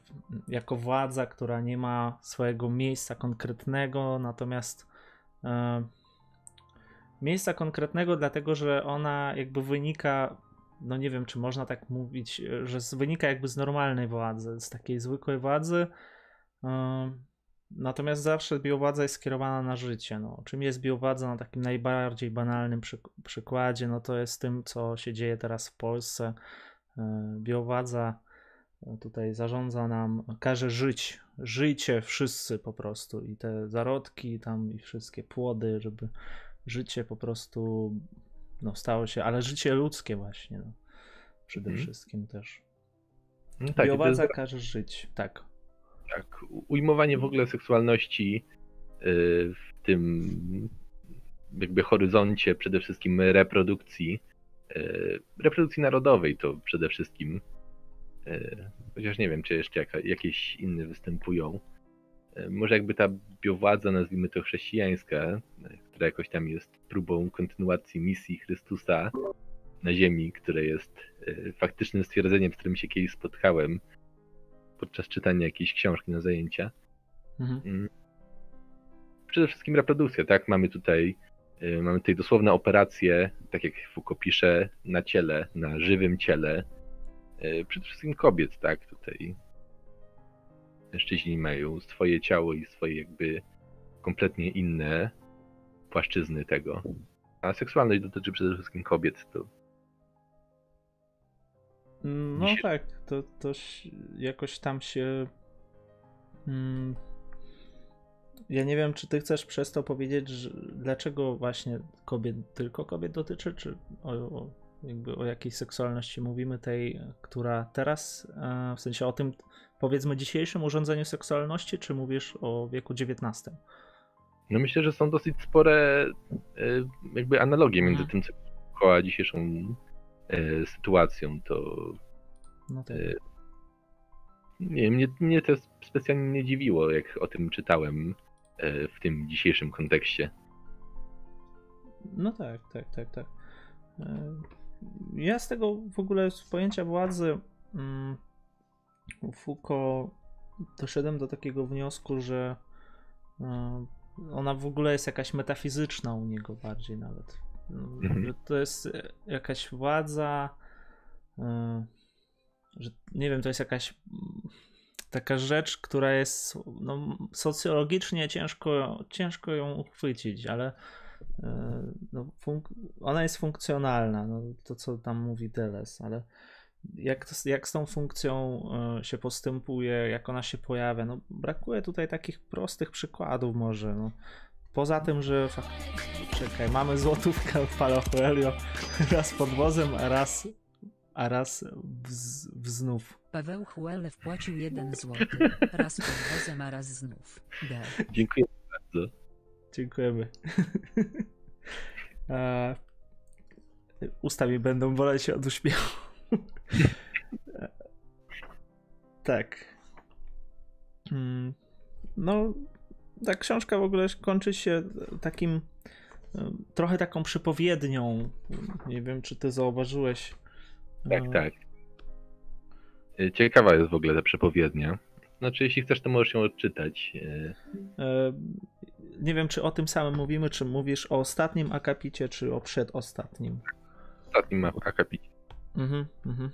S1: jako władza, która nie ma swojego miejsca konkretnego, natomiast e, miejsca konkretnego, dlatego że ona jakby wynika, no nie wiem, czy można tak mówić, e, że wynika jakby z normalnej władzy, z takiej zwykłej władzy. e, Natomiast zawsze biowładza jest skierowana na życie. No. Czym jest biowładza na takim najbardziej banalnym przyk- przykładzie? No to jest tym, co się dzieje teraz w Polsce. E, Biowładza tutaj zarządza nam, każe żyć, żyjcie wszyscy po prostu i te zarodki tam i wszystkie płody, żeby życie po prostu no, stało się, ale życie ludzkie właśnie, no. przede
S2: Mhm.
S1: wszystkim też.
S2: No tak, i to jest
S1: każe żyć, tak.
S2: tak, ujmowanie w ogóle seksualności y, w tym jakby horyzoncie przede wszystkim reprodukcji, y, reprodukcji narodowej to przede wszystkim, y, chociaż nie wiem, czy jeszcze jaka, jakieś inne występują. Może jakby ta biowładza, nazwijmy to chrześcijańska, która jakoś tam jest próbą kontynuacji misji Chrystusa na ziemi, które jest y, faktycznym stwierdzeniem, z którym się kiedyś spotkałem podczas czytania jakiejś książki na zajęcia.
S1: Mhm.
S2: Mm. Przede wszystkim reprodukcja, tak? Mamy tutaj, y, mamy tutaj dosłowne operacje, tak jak Foucault pisze, na ciele, na żywym ciele. Y, Przede wszystkim kobiet, tak? Tutaj mężczyźni mają swoje ciało i swoje jakby kompletnie inne płaszczyzny tego. A seksualność dotyczy przede wszystkim kobiet. To
S1: No
S2: Dzisiaj-
S1: tak, to, to jakoś tam się. Mm, ja nie wiem, czy ty chcesz przez to powiedzieć, że dlaczego właśnie kobiet, tylko kobiet dotyczy, czy o, o, jakby o jakiej seksualności mówimy, tej, która teraz, e, w sensie o tym, powiedzmy, dzisiejszym urządzeniu seksualności, czy mówisz o wieku XIX?
S2: No myślę, że są dosyć spore e, jakby analogie między
S1: Mhm.
S2: tym, co a dzisiejszą e, sytuacją. To
S1: No tak.
S2: nie mnie, mnie to specjalnie nie dziwiło, jak o tym czytałem w tym dzisiejszym kontekście.
S1: No tak, tak, tak, tak. Ja z tego w ogóle z pojęcia władzy mm, u Foucault doszedłem do takiego wniosku, że e, ona w ogóle jest jakaś metafizyczna u niego bardziej nawet.
S2: Mhm.
S1: Że to jest jakaś władza, e, że nie wiem, to jest jakaś taka rzecz, która jest no, socjologicznie ciężko, ciężko ją uchwycić, ale no, funk- ona jest funkcjonalna, no, to co tam mówi Deleuze, ale jak, to, jak z tą funkcją e, się postępuje, jak ona się pojawia, no brakuje tutaj takich prostych przykładów może, no. Poza tym, że czekaj, mamy złotówkę w Palochoelio raz pod wozem, a raz, a raz wz, wznów.
S3: Paweł Huele wpłacił 1 zł. Raz pod wozem, a raz znów. D.
S2: Dziękuję bardzo.
S1: Dziękujemy. E, Usta mi będą boleć od uśmiechu. Tak. Mm, No, ta książka w ogóle kończy się takim e, trochę taką przypowiednią. Nie wiem, czy ty zauważyłeś.
S2: Tak,
S1: E,
S2: tak. E, Ciekawa jest w ogóle ta przepowiednia. Znaczy, jeśli chcesz, to możesz ją odczytać. E,
S1: E, Nie wiem, czy o tym samym mówimy, czy mówisz o ostatnim akapicie, czy o przedostatnim.
S2: Ostatnim akapicie.
S1: Mhm, mhm.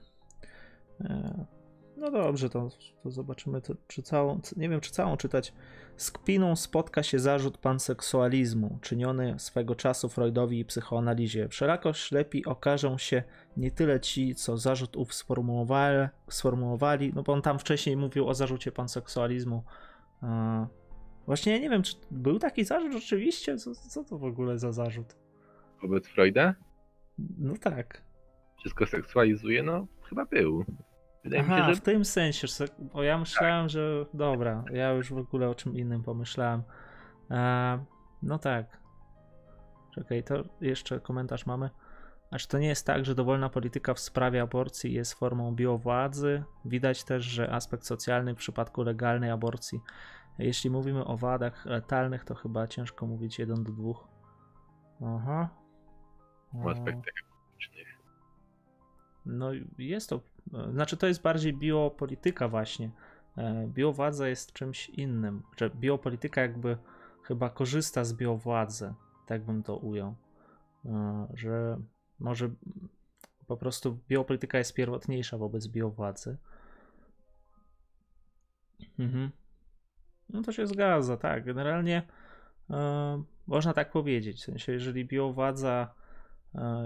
S1: No dobrze, to, to zobaczymy, to, czy całą, nie wiem, czy całą czytać. Z kpiną spotka się zarzut panseksualizmu, czyniony swego czasu Freudowi i psychoanalizie. Wszelako ślepi okażą się nie tyle ci, co zarzut ów sformułowali, sformułowali, no bo on tam wcześniej mówił o zarzucie panseksualizmu. E, Właśnie ja nie wiem, czy był taki zarzut rzeczywiście? Co, co to w ogóle za zarzut?
S2: Wobec Freuda?
S1: No tak.
S2: Wszystko seksualizuje? No, chyba był. Wydaje mi
S1: Aha,
S2: się,
S1: w
S2: że
S1: tym sensie, bo ja myślałem, że dobra, ja już w ogóle o czym innym pomyślałem. E, no tak. Czekaj, to jeszcze komentarz mamy. A czy to nie jest tak, że dowolna polityka w sprawie aborcji jest formą biowładzy? Widać też, że aspekt socjalny w przypadku legalnej aborcji. Jeśli mówimy o wadach letalnych, to chyba ciężko mówić jeden do dwóch. Aha.
S2: w aspektach ekonomicznych.
S1: No jest to, znaczy to jest bardziej biopolityka właśnie. E, Biowładza jest czymś innym, że biopolityka jakby chyba korzysta z biowładzy, tak bym to ujął. E, Że może po prostu biopolityka jest pierwotniejsza wobec biowładzy. Mhm. No to się zgadza, tak. Generalnie e, można tak powiedzieć. W sensie, jeżeli biowładza e,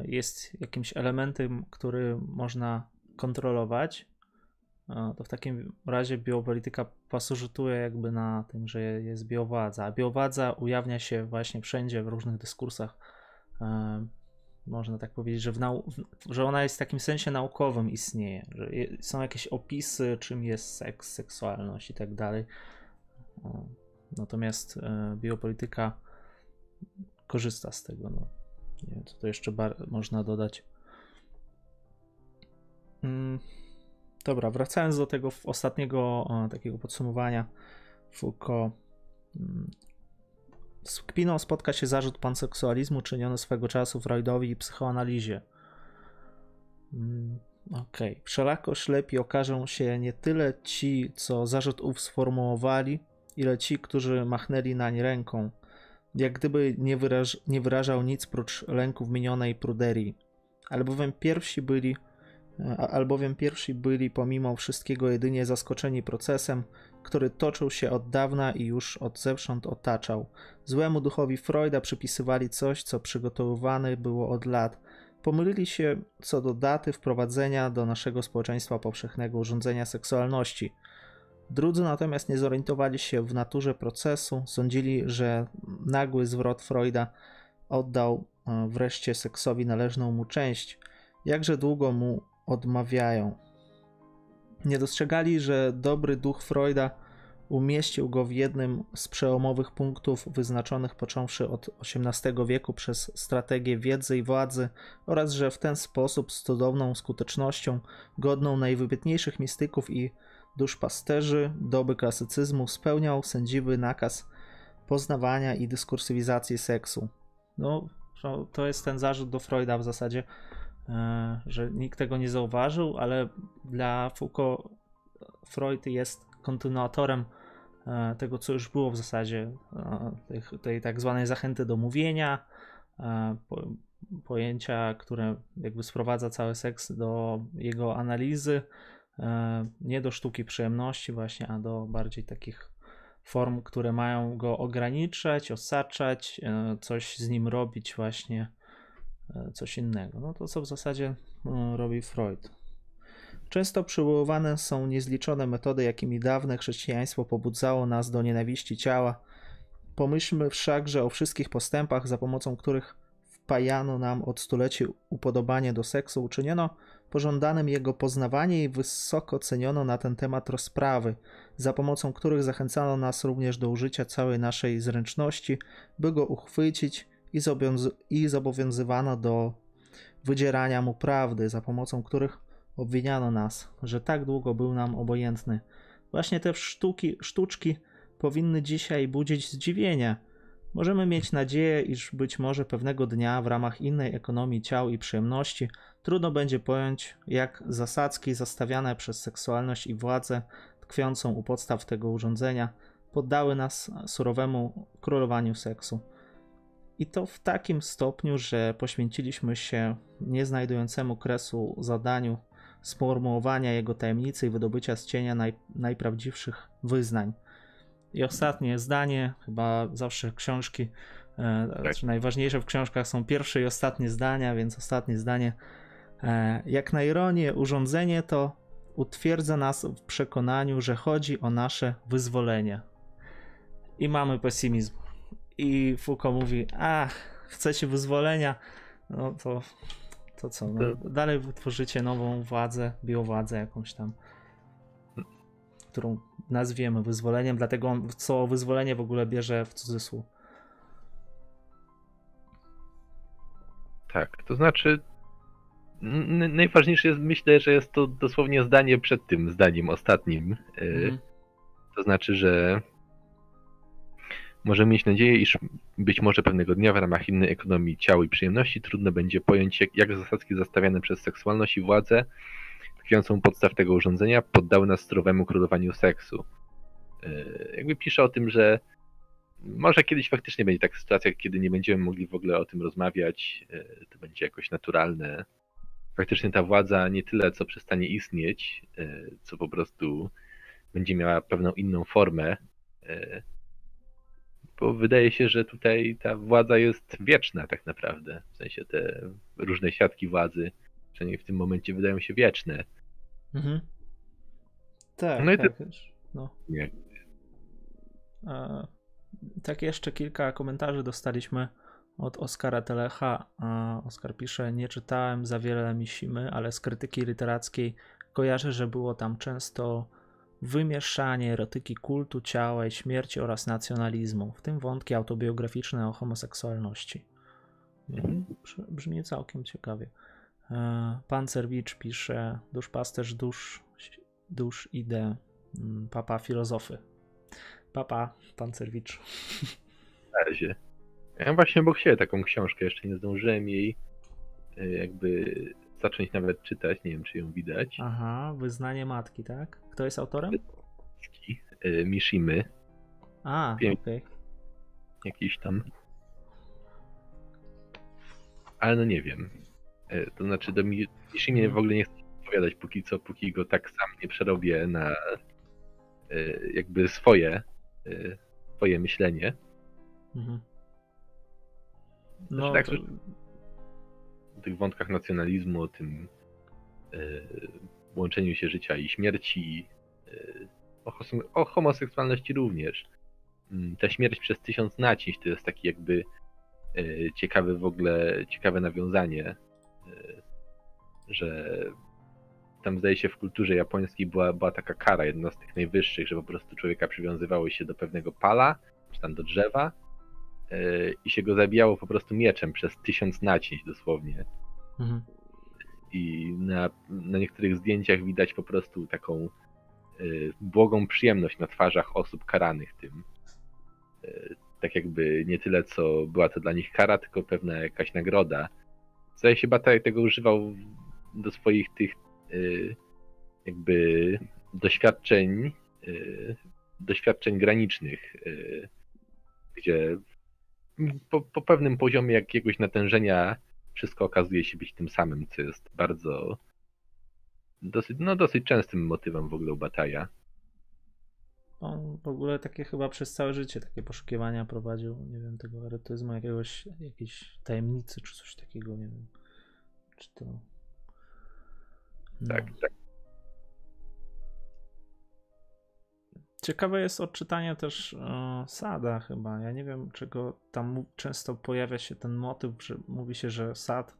S1: jest jakimś elementem, który można kontrolować, e, to w takim razie biopolityka pasożytuje jakby na tym, że jest biowładza. A ujawnia się właśnie wszędzie w różnych dyskursach. E, Można tak powiedzieć, że, w nau- że ona jest w takim sensie naukowym istnieje, że są jakieś opisy, czym jest seks, seksualność i tak dalej. E, Natomiast e, biopolityka korzysta z tego. No. Nie co to jeszcze można dodać. Mm, Dobra, wracając do tego ostatniego e, takiego podsumowania Foucault. mm, Z kpiną spotka się zarzut panseksualizmu czyniony swego czasu Freudowi i psychoanalizie. Mm, Okej. Okay. Wszelako ślepi okażą się nie tyle ci, co zarzut ów sformułowali, ile ci, którzy machnęli nań ręką, jak gdyby nie, wyraż, nie wyrażał nic prócz lęków minionej pruderii. Albowiem pierwsi byli, albowiem pierwsi byli pomimo wszystkiego jedynie zaskoczeni procesem, który toczył się od dawna i już od zewsząd otaczał. Złemu duchowi Freuda przypisywali coś, co przygotowywane było od lat. Pomylili się co do daty wprowadzenia do naszego społeczeństwa powszechnego urządzenia seksualności. Drudzy natomiast nie zorientowali się w naturze procesu, sądzili, że nagły zwrot Freuda oddał e, wreszcie seksowi należną mu część. Jakże długo mu odmawiają. Nie dostrzegali, że dobry duch Freuda umieścił go w jednym z przełomowych punktów wyznaczonych począwszy od XVIII wieku przez strategię wiedzy i władzy oraz że w ten sposób z cudowną skutecznością, godną najwybitniejszych mistyków i duszpasterzy doby klasycyzmu spełniał sędziwy nakaz poznawania i dyskursywizacji seksu. No, to jest ten zarzut do Freuda w zasadzie, e, że nikt tego nie zauważył, ale dla Foucault Freud jest kontynuatorem e, tego, co już było w zasadzie, e, tej, tej tak zwanej zachęty do mówienia, pojęcia, które jakby sprowadza cały seks do jego analizy, nie do sztuki przyjemności właśnie, a do bardziej takich form, które mają go ograniczać, osaczać, e, coś z nim robić właśnie, e, coś innego. No to co w zasadzie e, robi Freud. Często przywoływane są niezliczone metody, jakimi dawne chrześcijaństwo pobudzało nas do nienawiści ciała. Pomyślmy wszakże o wszystkich postępach, za pomocą których wpajano nam od stuleci upodobanie do seksu, uczyniono pożądanym jego poznawanie i wysoko ceniono na ten temat rozprawy, za pomocą których zachęcano nas również do użycia całej naszej zręczności, by go uchwycić i, zobowiąz- i zobowiązywano do wydzierania mu prawdy, za pomocą których obwiniano nas, że tak długo był nam obojętny. Właśnie te sztuki, sztuczki powinny dzisiaj budzić zdziwienie. Możemy mieć nadzieję, iż być może pewnego dnia w ramach innej ekonomii ciał i przyjemności Trudno będzie pojąć, jak zasadzki zastawiane przez seksualność i władzę tkwiącą u podstaw tego urządzenia poddały nas surowemu królowaniu seksu. I to w takim stopniu, że poświęciliśmy się nieznajdującemu kresu zadaniu sformułowania jego tajemnicy i wydobycia z cienia naj, najprawdziwszych wyznań. I ostatnie zdanie, chyba zawsze książki, e, znaczy najważniejsze w książkach są pierwsze i ostatnie zdania, więc ostatnie zdanie jak na ironię, urządzenie to utwierdza nas w przekonaniu, że chodzi o nasze wyzwolenie. I mamy pesymizm. I Foucault mówi: A, chcecie wyzwolenia? No to, to co? No, dalej wytworzycie nową władzę, biowładzę jakąś tam, którą nazwiemy wyzwoleniem, dlatego co wyzwolenie w ogóle bierze w cudzysłów.
S2: Tak, to znaczy najważniejsze jest, myślę, że jest to dosłownie zdanie przed tym zdaniem ostatnim. E, mhm. To znaczy, że możemy mieć nadzieję, iż być może pewnego dnia w ramach innej ekonomii ciała i przyjemności trudno będzie pojąć, jak, jak zasadzki zastawiane przez seksualność i władzę, tkwiącą podstaw tego urządzenia, poddały nas zdrowemu królowaniu seksu. E, jakby pisze o tym, że może kiedyś faktycznie będzie taka sytuacja, kiedy nie będziemy mogli w ogóle o tym rozmawiać, e, to będzie jakoś naturalne, faktycznie ta władza nie tyle co przestanie istnieć, e, co po prostu będzie miała pewną inną formę. E, bo wydaje się, że tutaj ta władza jest wieczna tak naprawdę. W sensie te różne siatki władzy, przynajmniej w tym momencie wydają się wieczne. Mhm.
S1: Tak, no i tak. Te... No. Nie. A, tak jeszcze kilka komentarzy dostaliśmy od Oskara Telecha. Oskar pisze: Nie czytałem za wiele Misimy, ale z krytyki literackiej kojarzę, że było tam często wymieszanie erotyki kultu ciała i śmierci oraz nacjonalizmu, w tym wątki autobiograficzne o homoseksualności. Brzmi całkiem ciekawie. E, Pancerwicz pisze: Duszpasterz dusz, dusz ide, mm, papa filozofy. Papa Pancerwicz.
S2: Na razie. Ja właśnie obok siebie taką książkę jeszcze nie zdążyłem jej e, jakby zacząć nawet czytać, nie wiem czy ją widać.
S1: Aha, Wyznanie Matki, tak? Kto jest autorem?
S2: E, Mishimy.
S1: A, okej.
S2: jakiś tam. Ale no nie wiem. E, To znaczy do Mi- Mishimie w ogóle nie chcę odpowiadać póki co, póki go tak sam nie przerobię na jakby swoje, swoje myślenie.
S1: Mhm.
S2: Znaczy
S1: No,
S2: tak,
S1: to,
S2: O tych wątkach nacjonalizmu, o tym e, łączeniu się życia i śmierci, e, o, homoseksualności również. Mm, Ta śmierć przez tysiąc nacięć to jest taki jakby e, ciekawy w ogóle, ciekawe nawiązanie, że tam zdaje się w kulturze japońskiej była, była taka kara, jedna z tych najwyższych, że po prostu człowieka przywiązywało się do pewnego pala, czy tam do drzewa i się go zabijało po prostu mieczem przez tysiąc nacięć dosłownie.
S1: mhm.
S2: I na, na niektórych zdjęciach widać po prostu taką y, błogą przyjemność na twarzach osób karanych tym. Y, tak jakby nie tyle, co była to dla nich kara, tylko pewna jakaś nagroda. Zdaje się, Bataj tego używał do swoich tych jakby doświadczeń, doświadczeń granicznych, gdzie po, po pewnym poziomie jakiegoś natężenia wszystko okazuje się być tym samym, co jest bardzo dosyć, no, dosyć częstym motywem w ogóle u Bataja.
S1: On w ogóle takie chyba przez całe życie takie poszukiwania prowadził, nie wiem, tego erotyzmu, jakiegoś, jakiejś tajemnicy czy coś takiego, nie wiem. Czy to... No.
S2: Tak, tak.
S1: Ciekawe jest odczytanie też e, Sada chyba. Ja nie wiem, czego tam często pojawia się ten motyw, że mówi się, że Sad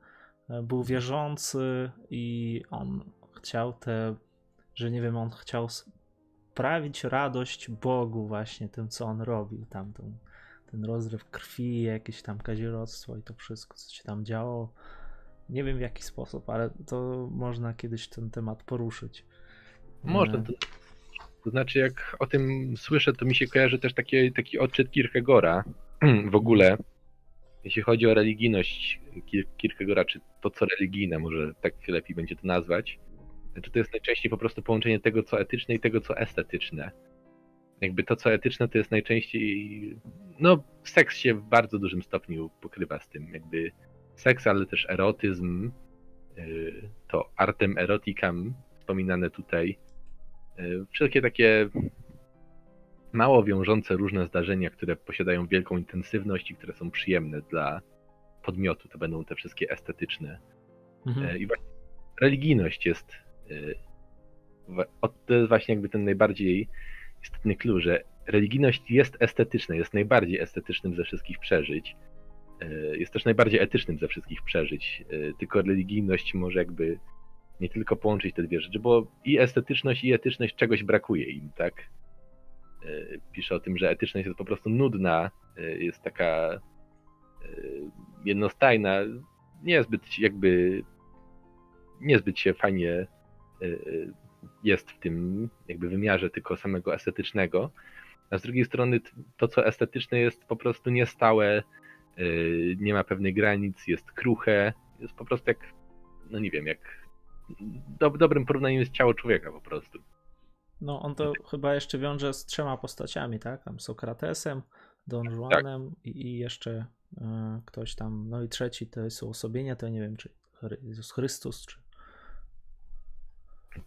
S1: e, był wierzący i on chciał te, że nie wiem, on chciał sprawić radość Bogu właśnie tym, co on robił, tam ten, ten rozryw krwi, jakieś tam kazirodztwo i to wszystko, co się tam działo. Nie wiem w jaki sposób, ale to można kiedyś ten temat poruszyć.
S2: Można.
S1: E,
S2: To, to znaczy, jak o tym słyszę, to mi się kojarzy też taki, taki odczyt Kierkegaarda w ogóle. Jeśli chodzi o religijność Kier- Kierkegaarda, czy to, co religijne, może tak lepiej będzie to nazwać, znaczy to jest najczęściej po prostu połączenie tego, co etyczne i tego, co estetyczne. Jakby to, co etyczne, to jest najczęściej. No, seks się w bardzo dużym stopniu pokrywa z tym. Jakby seks, ale też erotyzm, yy, to artem erotikam wspominane tutaj. Yy, Wszelkie takie mało wiążące różne zdarzenia, które posiadają wielką intensywność i które są przyjemne dla podmiotu, to będą te wszystkie estetyczne.
S1: mhm.
S2: E, I właśnie religijność jest. e, To jest właśnie jakby ten najbardziej istotny clue, że religijność jest estetyczna, jest najbardziej estetycznym ze wszystkich przeżyć. E, Jest też najbardziej etycznym ze wszystkich przeżyć. E, Tylko religijność może jakby nie tylko połączyć te dwie rzeczy, bo i estetyczność, i etyczność czegoś brakuje im, tak? E, Pisze o tym, że etyczność jest po prostu nudna, e, jest taka e, jednostajna, niezbyt jakby niezbyt się fajnie jest w tym jakby wymiarze tylko samego estetycznego, a z drugiej strony to, co estetyczne jest po prostu niestałe, nie ma pewnych granic, jest kruche, jest po prostu jak, no nie wiem, jak do, dobrym porównaniem jest ciało człowieka po prostu.
S1: No, on to chyba jeszcze wiąże z trzema postaciami, tak? Tam Sokratesem, Don
S2: Tak.
S1: Juanem i, i jeszcze e, ktoś tam. No i trzeci to jest uosobienie, to ja nie wiem, czy Jezus Chrystus, czy.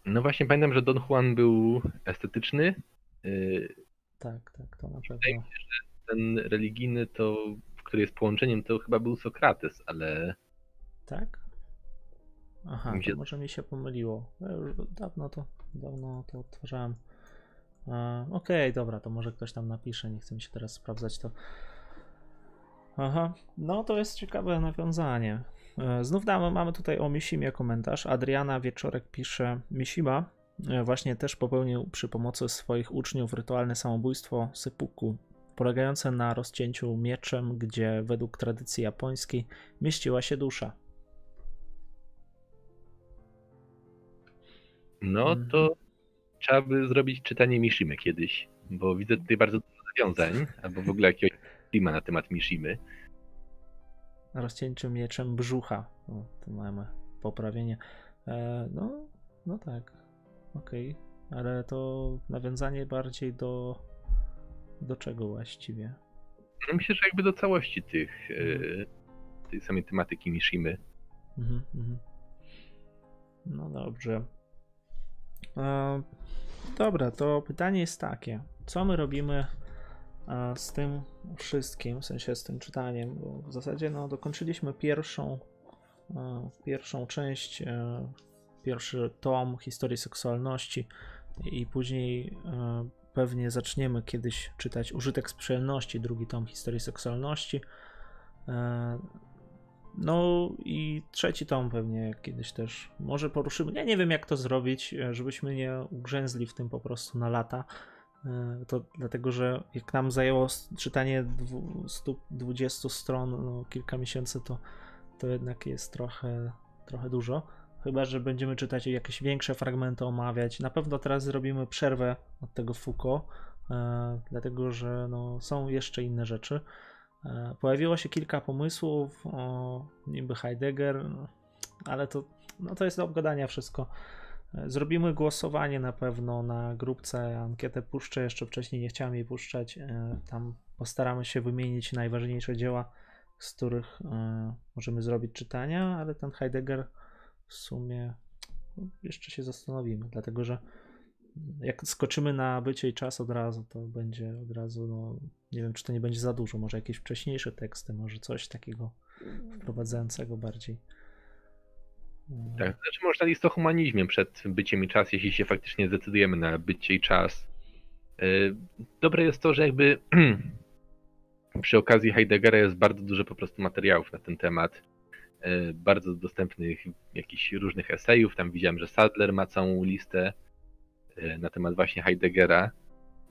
S2: No właśnie pamiętam, że Don Juan był estetyczny, y,
S1: Tak, tak, to na pewno.
S2: ten religijny to, który jest połączeniem, to chyba był Sokrates, ale
S1: Tak? Aha,
S2: Mi się-
S1: to może mi się pomyliło. Ja już dawno to, dawno to odtwarzałem. E, Okej, dobra, to może ktoś tam napisze, nie chcę mi się teraz sprawdzać to. Aha, no to jest ciekawe nawiązanie. E, Znów damy, mamy tutaj o Misimie komentarz. Adriana Wieczorek pisze, Misima e, właśnie też popełnił przy pomocy swoich uczniów rytualne samobójstwo sypuku, polegające na rozcięciu mieczem, gdzie według tradycji japońskiej mieściła się dusza.
S2: No
S1: Mhm.
S2: to trzeba by zrobić czytanie Mishimy kiedyś, bo widzę tutaj bardzo dużo nawiązań, albo w ogóle jakiegoś klima na temat Mishimy.
S1: rozcięciu mieczem brzucha. O, tu mamy poprawienie. E, no, no tak. Okej. Ale to nawiązanie bardziej do do czego właściwie?
S2: No myślę, że jakby do całości tych, yy, tej samej tematyki Mishimy.
S1: Mhm, mhm. No dobrze. E, dobra, to pytanie jest takie. Co my robimy e, z tym wszystkim, w sensie z tym czytaniem? Bo w zasadzie no, dokończyliśmy pierwszą, e, pierwszą część, pierwszy tom historii seksualności i później pewnie zaczniemy kiedyś czytać Użytek z przyjemności, drugi tom historii seksualności. No i trzeci tom pewnie kiedyś też może poruszymy. Ja nie wiem jak to zrobić, e, żebyśmy nie ugrzęzli w tym po prostu na lata. E, To dlatego, że jak nam zajęło czytanie dwu- 120 stron no, kilka miesięcy, to, to jednak jest trochę, trochę dużo. Chyba, że będziemy czytać jakieś większe fragmenty, omawiać. Na pewno teraz zrobimy przerwę od tego Foucault, e, dlatego że no, są jeszcze inne rzeczy. E, Pojawiło się kilka pomysłów, o, niby Heidegger, ale to, no, to jest do obgadania wszystko. E, Zrobimy głosowanie na pewno na grupce, ankietę puszczę, jeszcze wcześniej nie chciałem jej puszczać. e, Tam postaramy się wymienić najważniejsze dzieła, z których możemy zrobić czytania, ale ten Heidegger w sumie no, jeszcze się zastanowimy, dlatego że jak skoczymy na bycie i czas od razu, to będzie od razu, no nie wiem, czy to nie będzie za dużo, może jakieś wcześniejsze teksty, może coś takiego wprowadzającego bardziej. Mm,
S2: Tak, znaczy można list o humanizmie przed byciem i czas, jeśli się faktycznie zdecydujemy na bycie i czas. Yy, Dobre jest to, że jakby przy okazji Heideggera jest bardzo dużo po prostu materiałów na ten temat. Yy, Bardzo dostępnych jakichś różnych esejów. Tam widziałem, że Sadler ma całą listę yy, na temat właśnie Heideggera.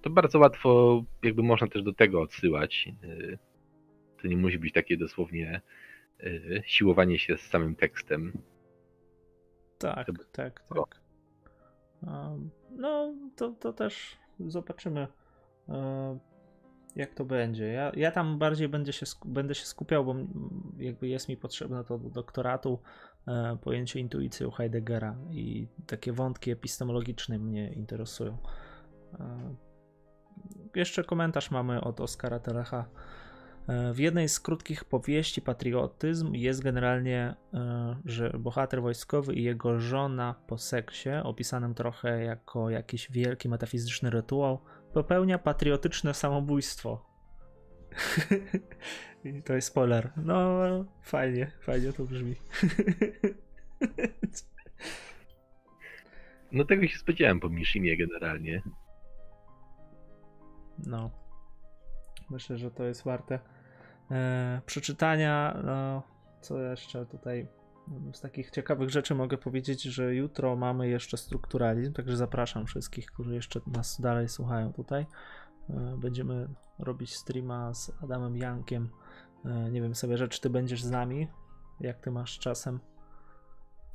S2: To bardzo łatwo jakby można też do tego odsyłać. Yy, To nie musi być takie dosłownie yy, siłowanie się z samym tekstem.
S1: Tak,
S2: Chyba-
S1: tak, tak. No, to, to też zobaczymy, e, jak to będzie. Ja, ja tam bardziej będę się, będę się skupiał, bo jakby jest mi potrzebne to do doktoratu e, pojęcie intuicji u Heideggera i takie wątki epistemologiczne mnie interesują. Jeszcze komentarz mamy od Oskara Telecha. E, W jednej z krótkich powieści Patriotyzm jest generalnie, e, że bohater wojskowy i jego żona po seksie, opisanym trochę jako jakiś wielki metafizyczny rytuał, popełnia patriotyczne samobójstwo. To jest spoiler. No, fajnie, fajnie to brzmi.
S2: No tego się spodziewałem po Mishimie generalnie.
S1: No. Myślę, że to jest warte e, przeczytania. No, co jeszcze tutaj mm, z takich ciekawych rzeczy mogę powiedzieć, że jutro mamy jeszcze strukturalizm, także zapraszam wszystkich, którzy jeszcze nas dalej słuchają tutaj. E, będziemy robić streama z Adamem Jankiem. E, nie wiem sobie, że czy ty będziesz z nami? Jak ty masz czasem?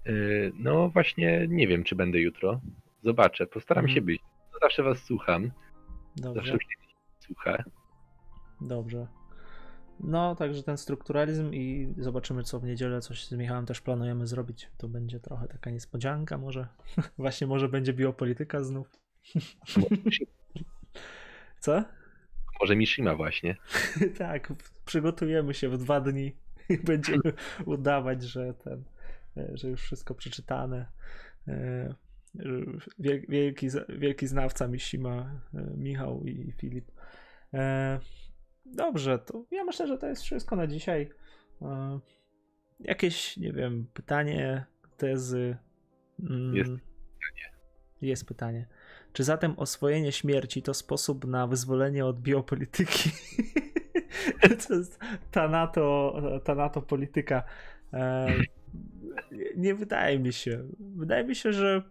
S2: Yy, No właśnie nie wiem, czy będę jutro. Zobaczę, postaram
S1: Mhm.
S2: się być. Zawsze was słucham.
S1: Dobrze.
S2: Zawsze mnie słucha.
S1: Dobrze. No, także ten strukturalizm i zobaczymy, co w niedzielę. Coś z Michałem też planujemy zrobić. To będzie trochę taka niespodzianka, może. Właśnie, może będzie biopolityka znów. Co?
S2: Może Mishima właśnie.
S1: tak, przygotujemy się w dwa dni i będziemy udawać, że ten, e, że już wszystko przeczytane. Wielki, wielki znawca Mishima, e, Michał i Filip. E, Dobrze, to ja myślę, że to jest wszystko na dzisiaj. E, Jakieś, nie wiem, pytanie, tezy. Mm,
S2: Jest
S1: Jest pytanie. Czy zatem oswojenie śmierci to sposób na wyzwolenie od biopolityki? to jest tanato, tanato polityka. Nie wydaje mi się. Wydaje mi się, że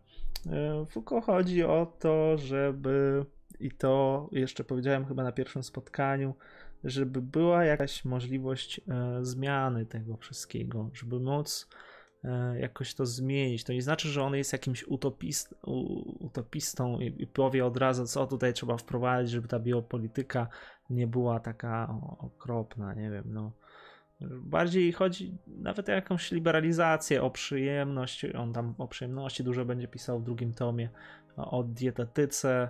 S1: Foucault chodzi o to, żeby i to jeszcze powiedziałem chyba na pierwszym spotkaniu, żeby była jakaś możliwość e, zmiany tego wszystkiego, żeby móc e, jakoś to zmienić. To nie znaczy, że on jest jakimś utopist, utopistą i, i powie od razu, co tutaj trzeba wprowadzić, żeby ta biopolityka nie była taka okropna, nie wiem, no. Bardziej chodzi nawet o jakąś liberalizację, o przyjemność. On tam o przyjemności dużo będzie pisał w drugim tomie, o dietetyce,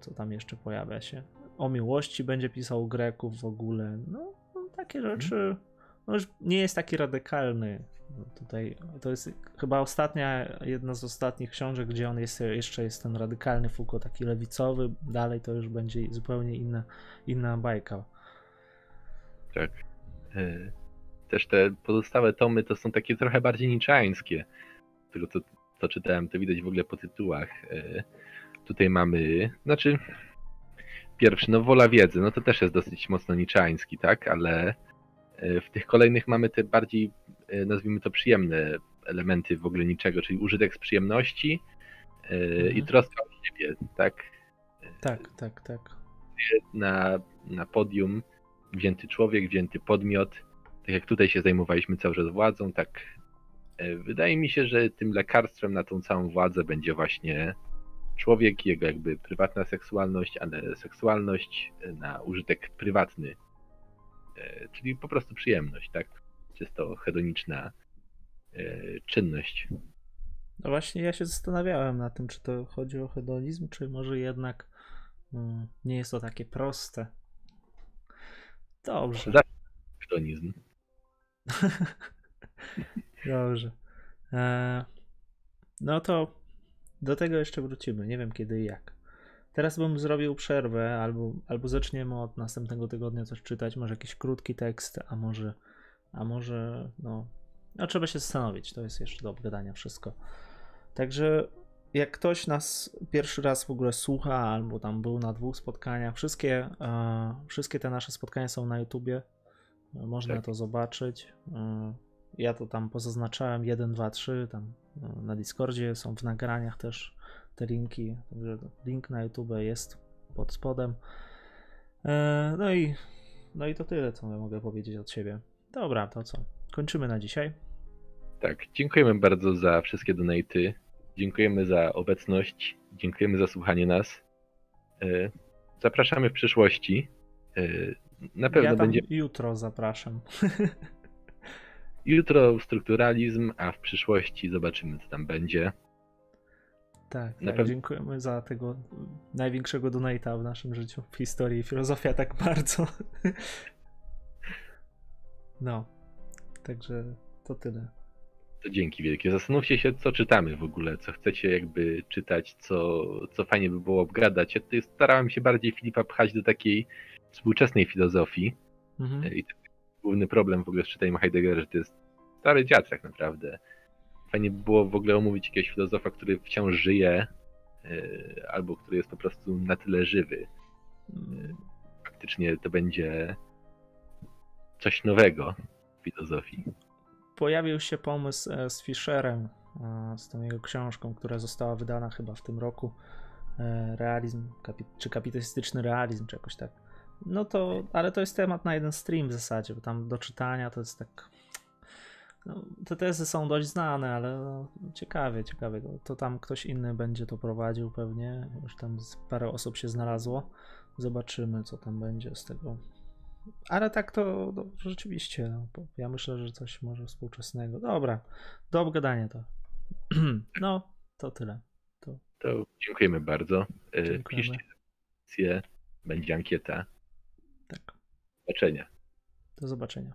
S1: co tam jeszcze pojawia się. o miłości będzie pisał Greków w ogóle. No, no takie rzeczy. No już nie jest taki radykalny. No tutaj to jest chyba ostatnia, jedna z ostatnich książek, gdzie on jest, jeszcze jest ten radykalny Foucault, taki lewicowy. Dalej to już będzie zupełnie inna, inna bajka.
S2: Tak. E, Też te pozostałe tomy to są takie trochę bardziej niczańskie. Z tego co, co czytałem, to widać w ogóle po tytułach. E, Tutaj mamy, znaczy pierwszy, no Wola Wiedzy, no to też jest dosyć mocno niczański, tak? Ale e, w tych kolejnych mamy te bardziej, nazwijmy to przyjemne elementy w ogóle niczego, czyli użytek z przyjemności e, i
S1: Mhm.
S2: troska o siebie, tak?
S1: Tak, tak, tak.
S2: na, na podium wzięty człowiek, wzięty podmiot. Tak jak tutaj się zajmowaliśmy cały czas władzą, tak e, wydaje mi się, że tym lekarstwem na tą całą władzę będzie właśnie człowiek, jego jakby prywatna seksualność, ale seksualność e, na użytek prywatny. E, Czyli po prostu przyjemność, tak? Czysto hedoniczna czynność.
S1: No właśnie ja się zastanawiałem na tym, czy to chodzi o hedonizm, czy może jednak mm, nie jest to takie proste. Dobrze.
S2: Hedonizm.
S1: Dobrze. E, no to do tego jeszcze wrócimy. Nie wiem kiedy i jak. Teraz bym zrobił przerwę, albo, albo zaczniemy od następnego tygodnia coś czytać. Może jakiś krótki tekst, a może, a może, no, no trzeba się zastanowić. To jest jeszcze do obgadania wszystko. Także jak ktoś nas pierwszy raz w ogóle słucha, albo tam był na dwóch spotkaniach, wszystkie, e, wszystkie te nasze spotkania są na YouTubie. Można
S2: Tak.
S1: to zobaczyć. E, ja to tam pozaznaczałem 1, 2, 3, tam e, na Discordzie są w nagraniach też te linki, także link na YouTube jest pod spodem. No i, no i to tyle, co ja mogę powiedzieć od siebie. Dobra, to co? Kończymy na dzisiaj.
S2: Tak, dziękujemy bardzo za wszystkie donaty. Dziękujemy za obecność. Dziękujemy za słuchanie nas. E, Zapraszamy w przyszłości. E, Na pewno
S1: Ja
S2: będzie
S1: jutro zapraszam.
S2: jutro strukturalizm, a w przyszłości zobaczymy, co tam będzie.
S1: Tak, tak
S2: pewno-
S1: dziękujemy za tego największego donata w naszym życiu w historii. Filozofia tak bardzo. No, także to tyle.
S2: To dzięki wielkie. Zastanówcie się, co czytamy w ogóle, co chcecie jakby czytać, co, co fajnie by było obgadać. Ja tutaj starałem się bardziej Filipa pchać do takiej współczesnej filozofii.
S1: Mhm.
S2: I to jest główny problem w ogóle z czytaniem Heideggera, że to jest stary dziad tak naprawdę. Fajnie by było w ogóle omówić jakiegoś filozofa, który wciąż żyje, yy, albo który jest po prostu na tyle żywy.
S1: Mm,
S2: Faktycznie to będzie coś nowego w filozofii.
S1: Pojawił się pomysł e, z Fischerem, e, z tą jego książką, która została wydana chyba w tym roku. e, Realizm, czy kapitalistyczny realizm, czy jakoś tak. No to, ale to jest temat na jeden stream w zasadzie, bo tam do czytania to jest tak. No, te tezy są dość znane, ale no, ciekawie, ciekawie. To, to tam ktoś inny będzie to prowadził pewnie. Już tam parę osób się znalazło. Zobaczymy, co tam będzie z tego. Ale tak to, to rzeczywiście. No, bo ja myślę, że coś może współczesnego. Dobra, do obgadania to. No, to tyle.
S2: To dziękujemy bardzo.
S1: Dziękujemy.
S2: Piszcie recenzję, będzie ankieta.
S1: Tak.
S2: Do zobaczenia.
S1: Do zobaczenia.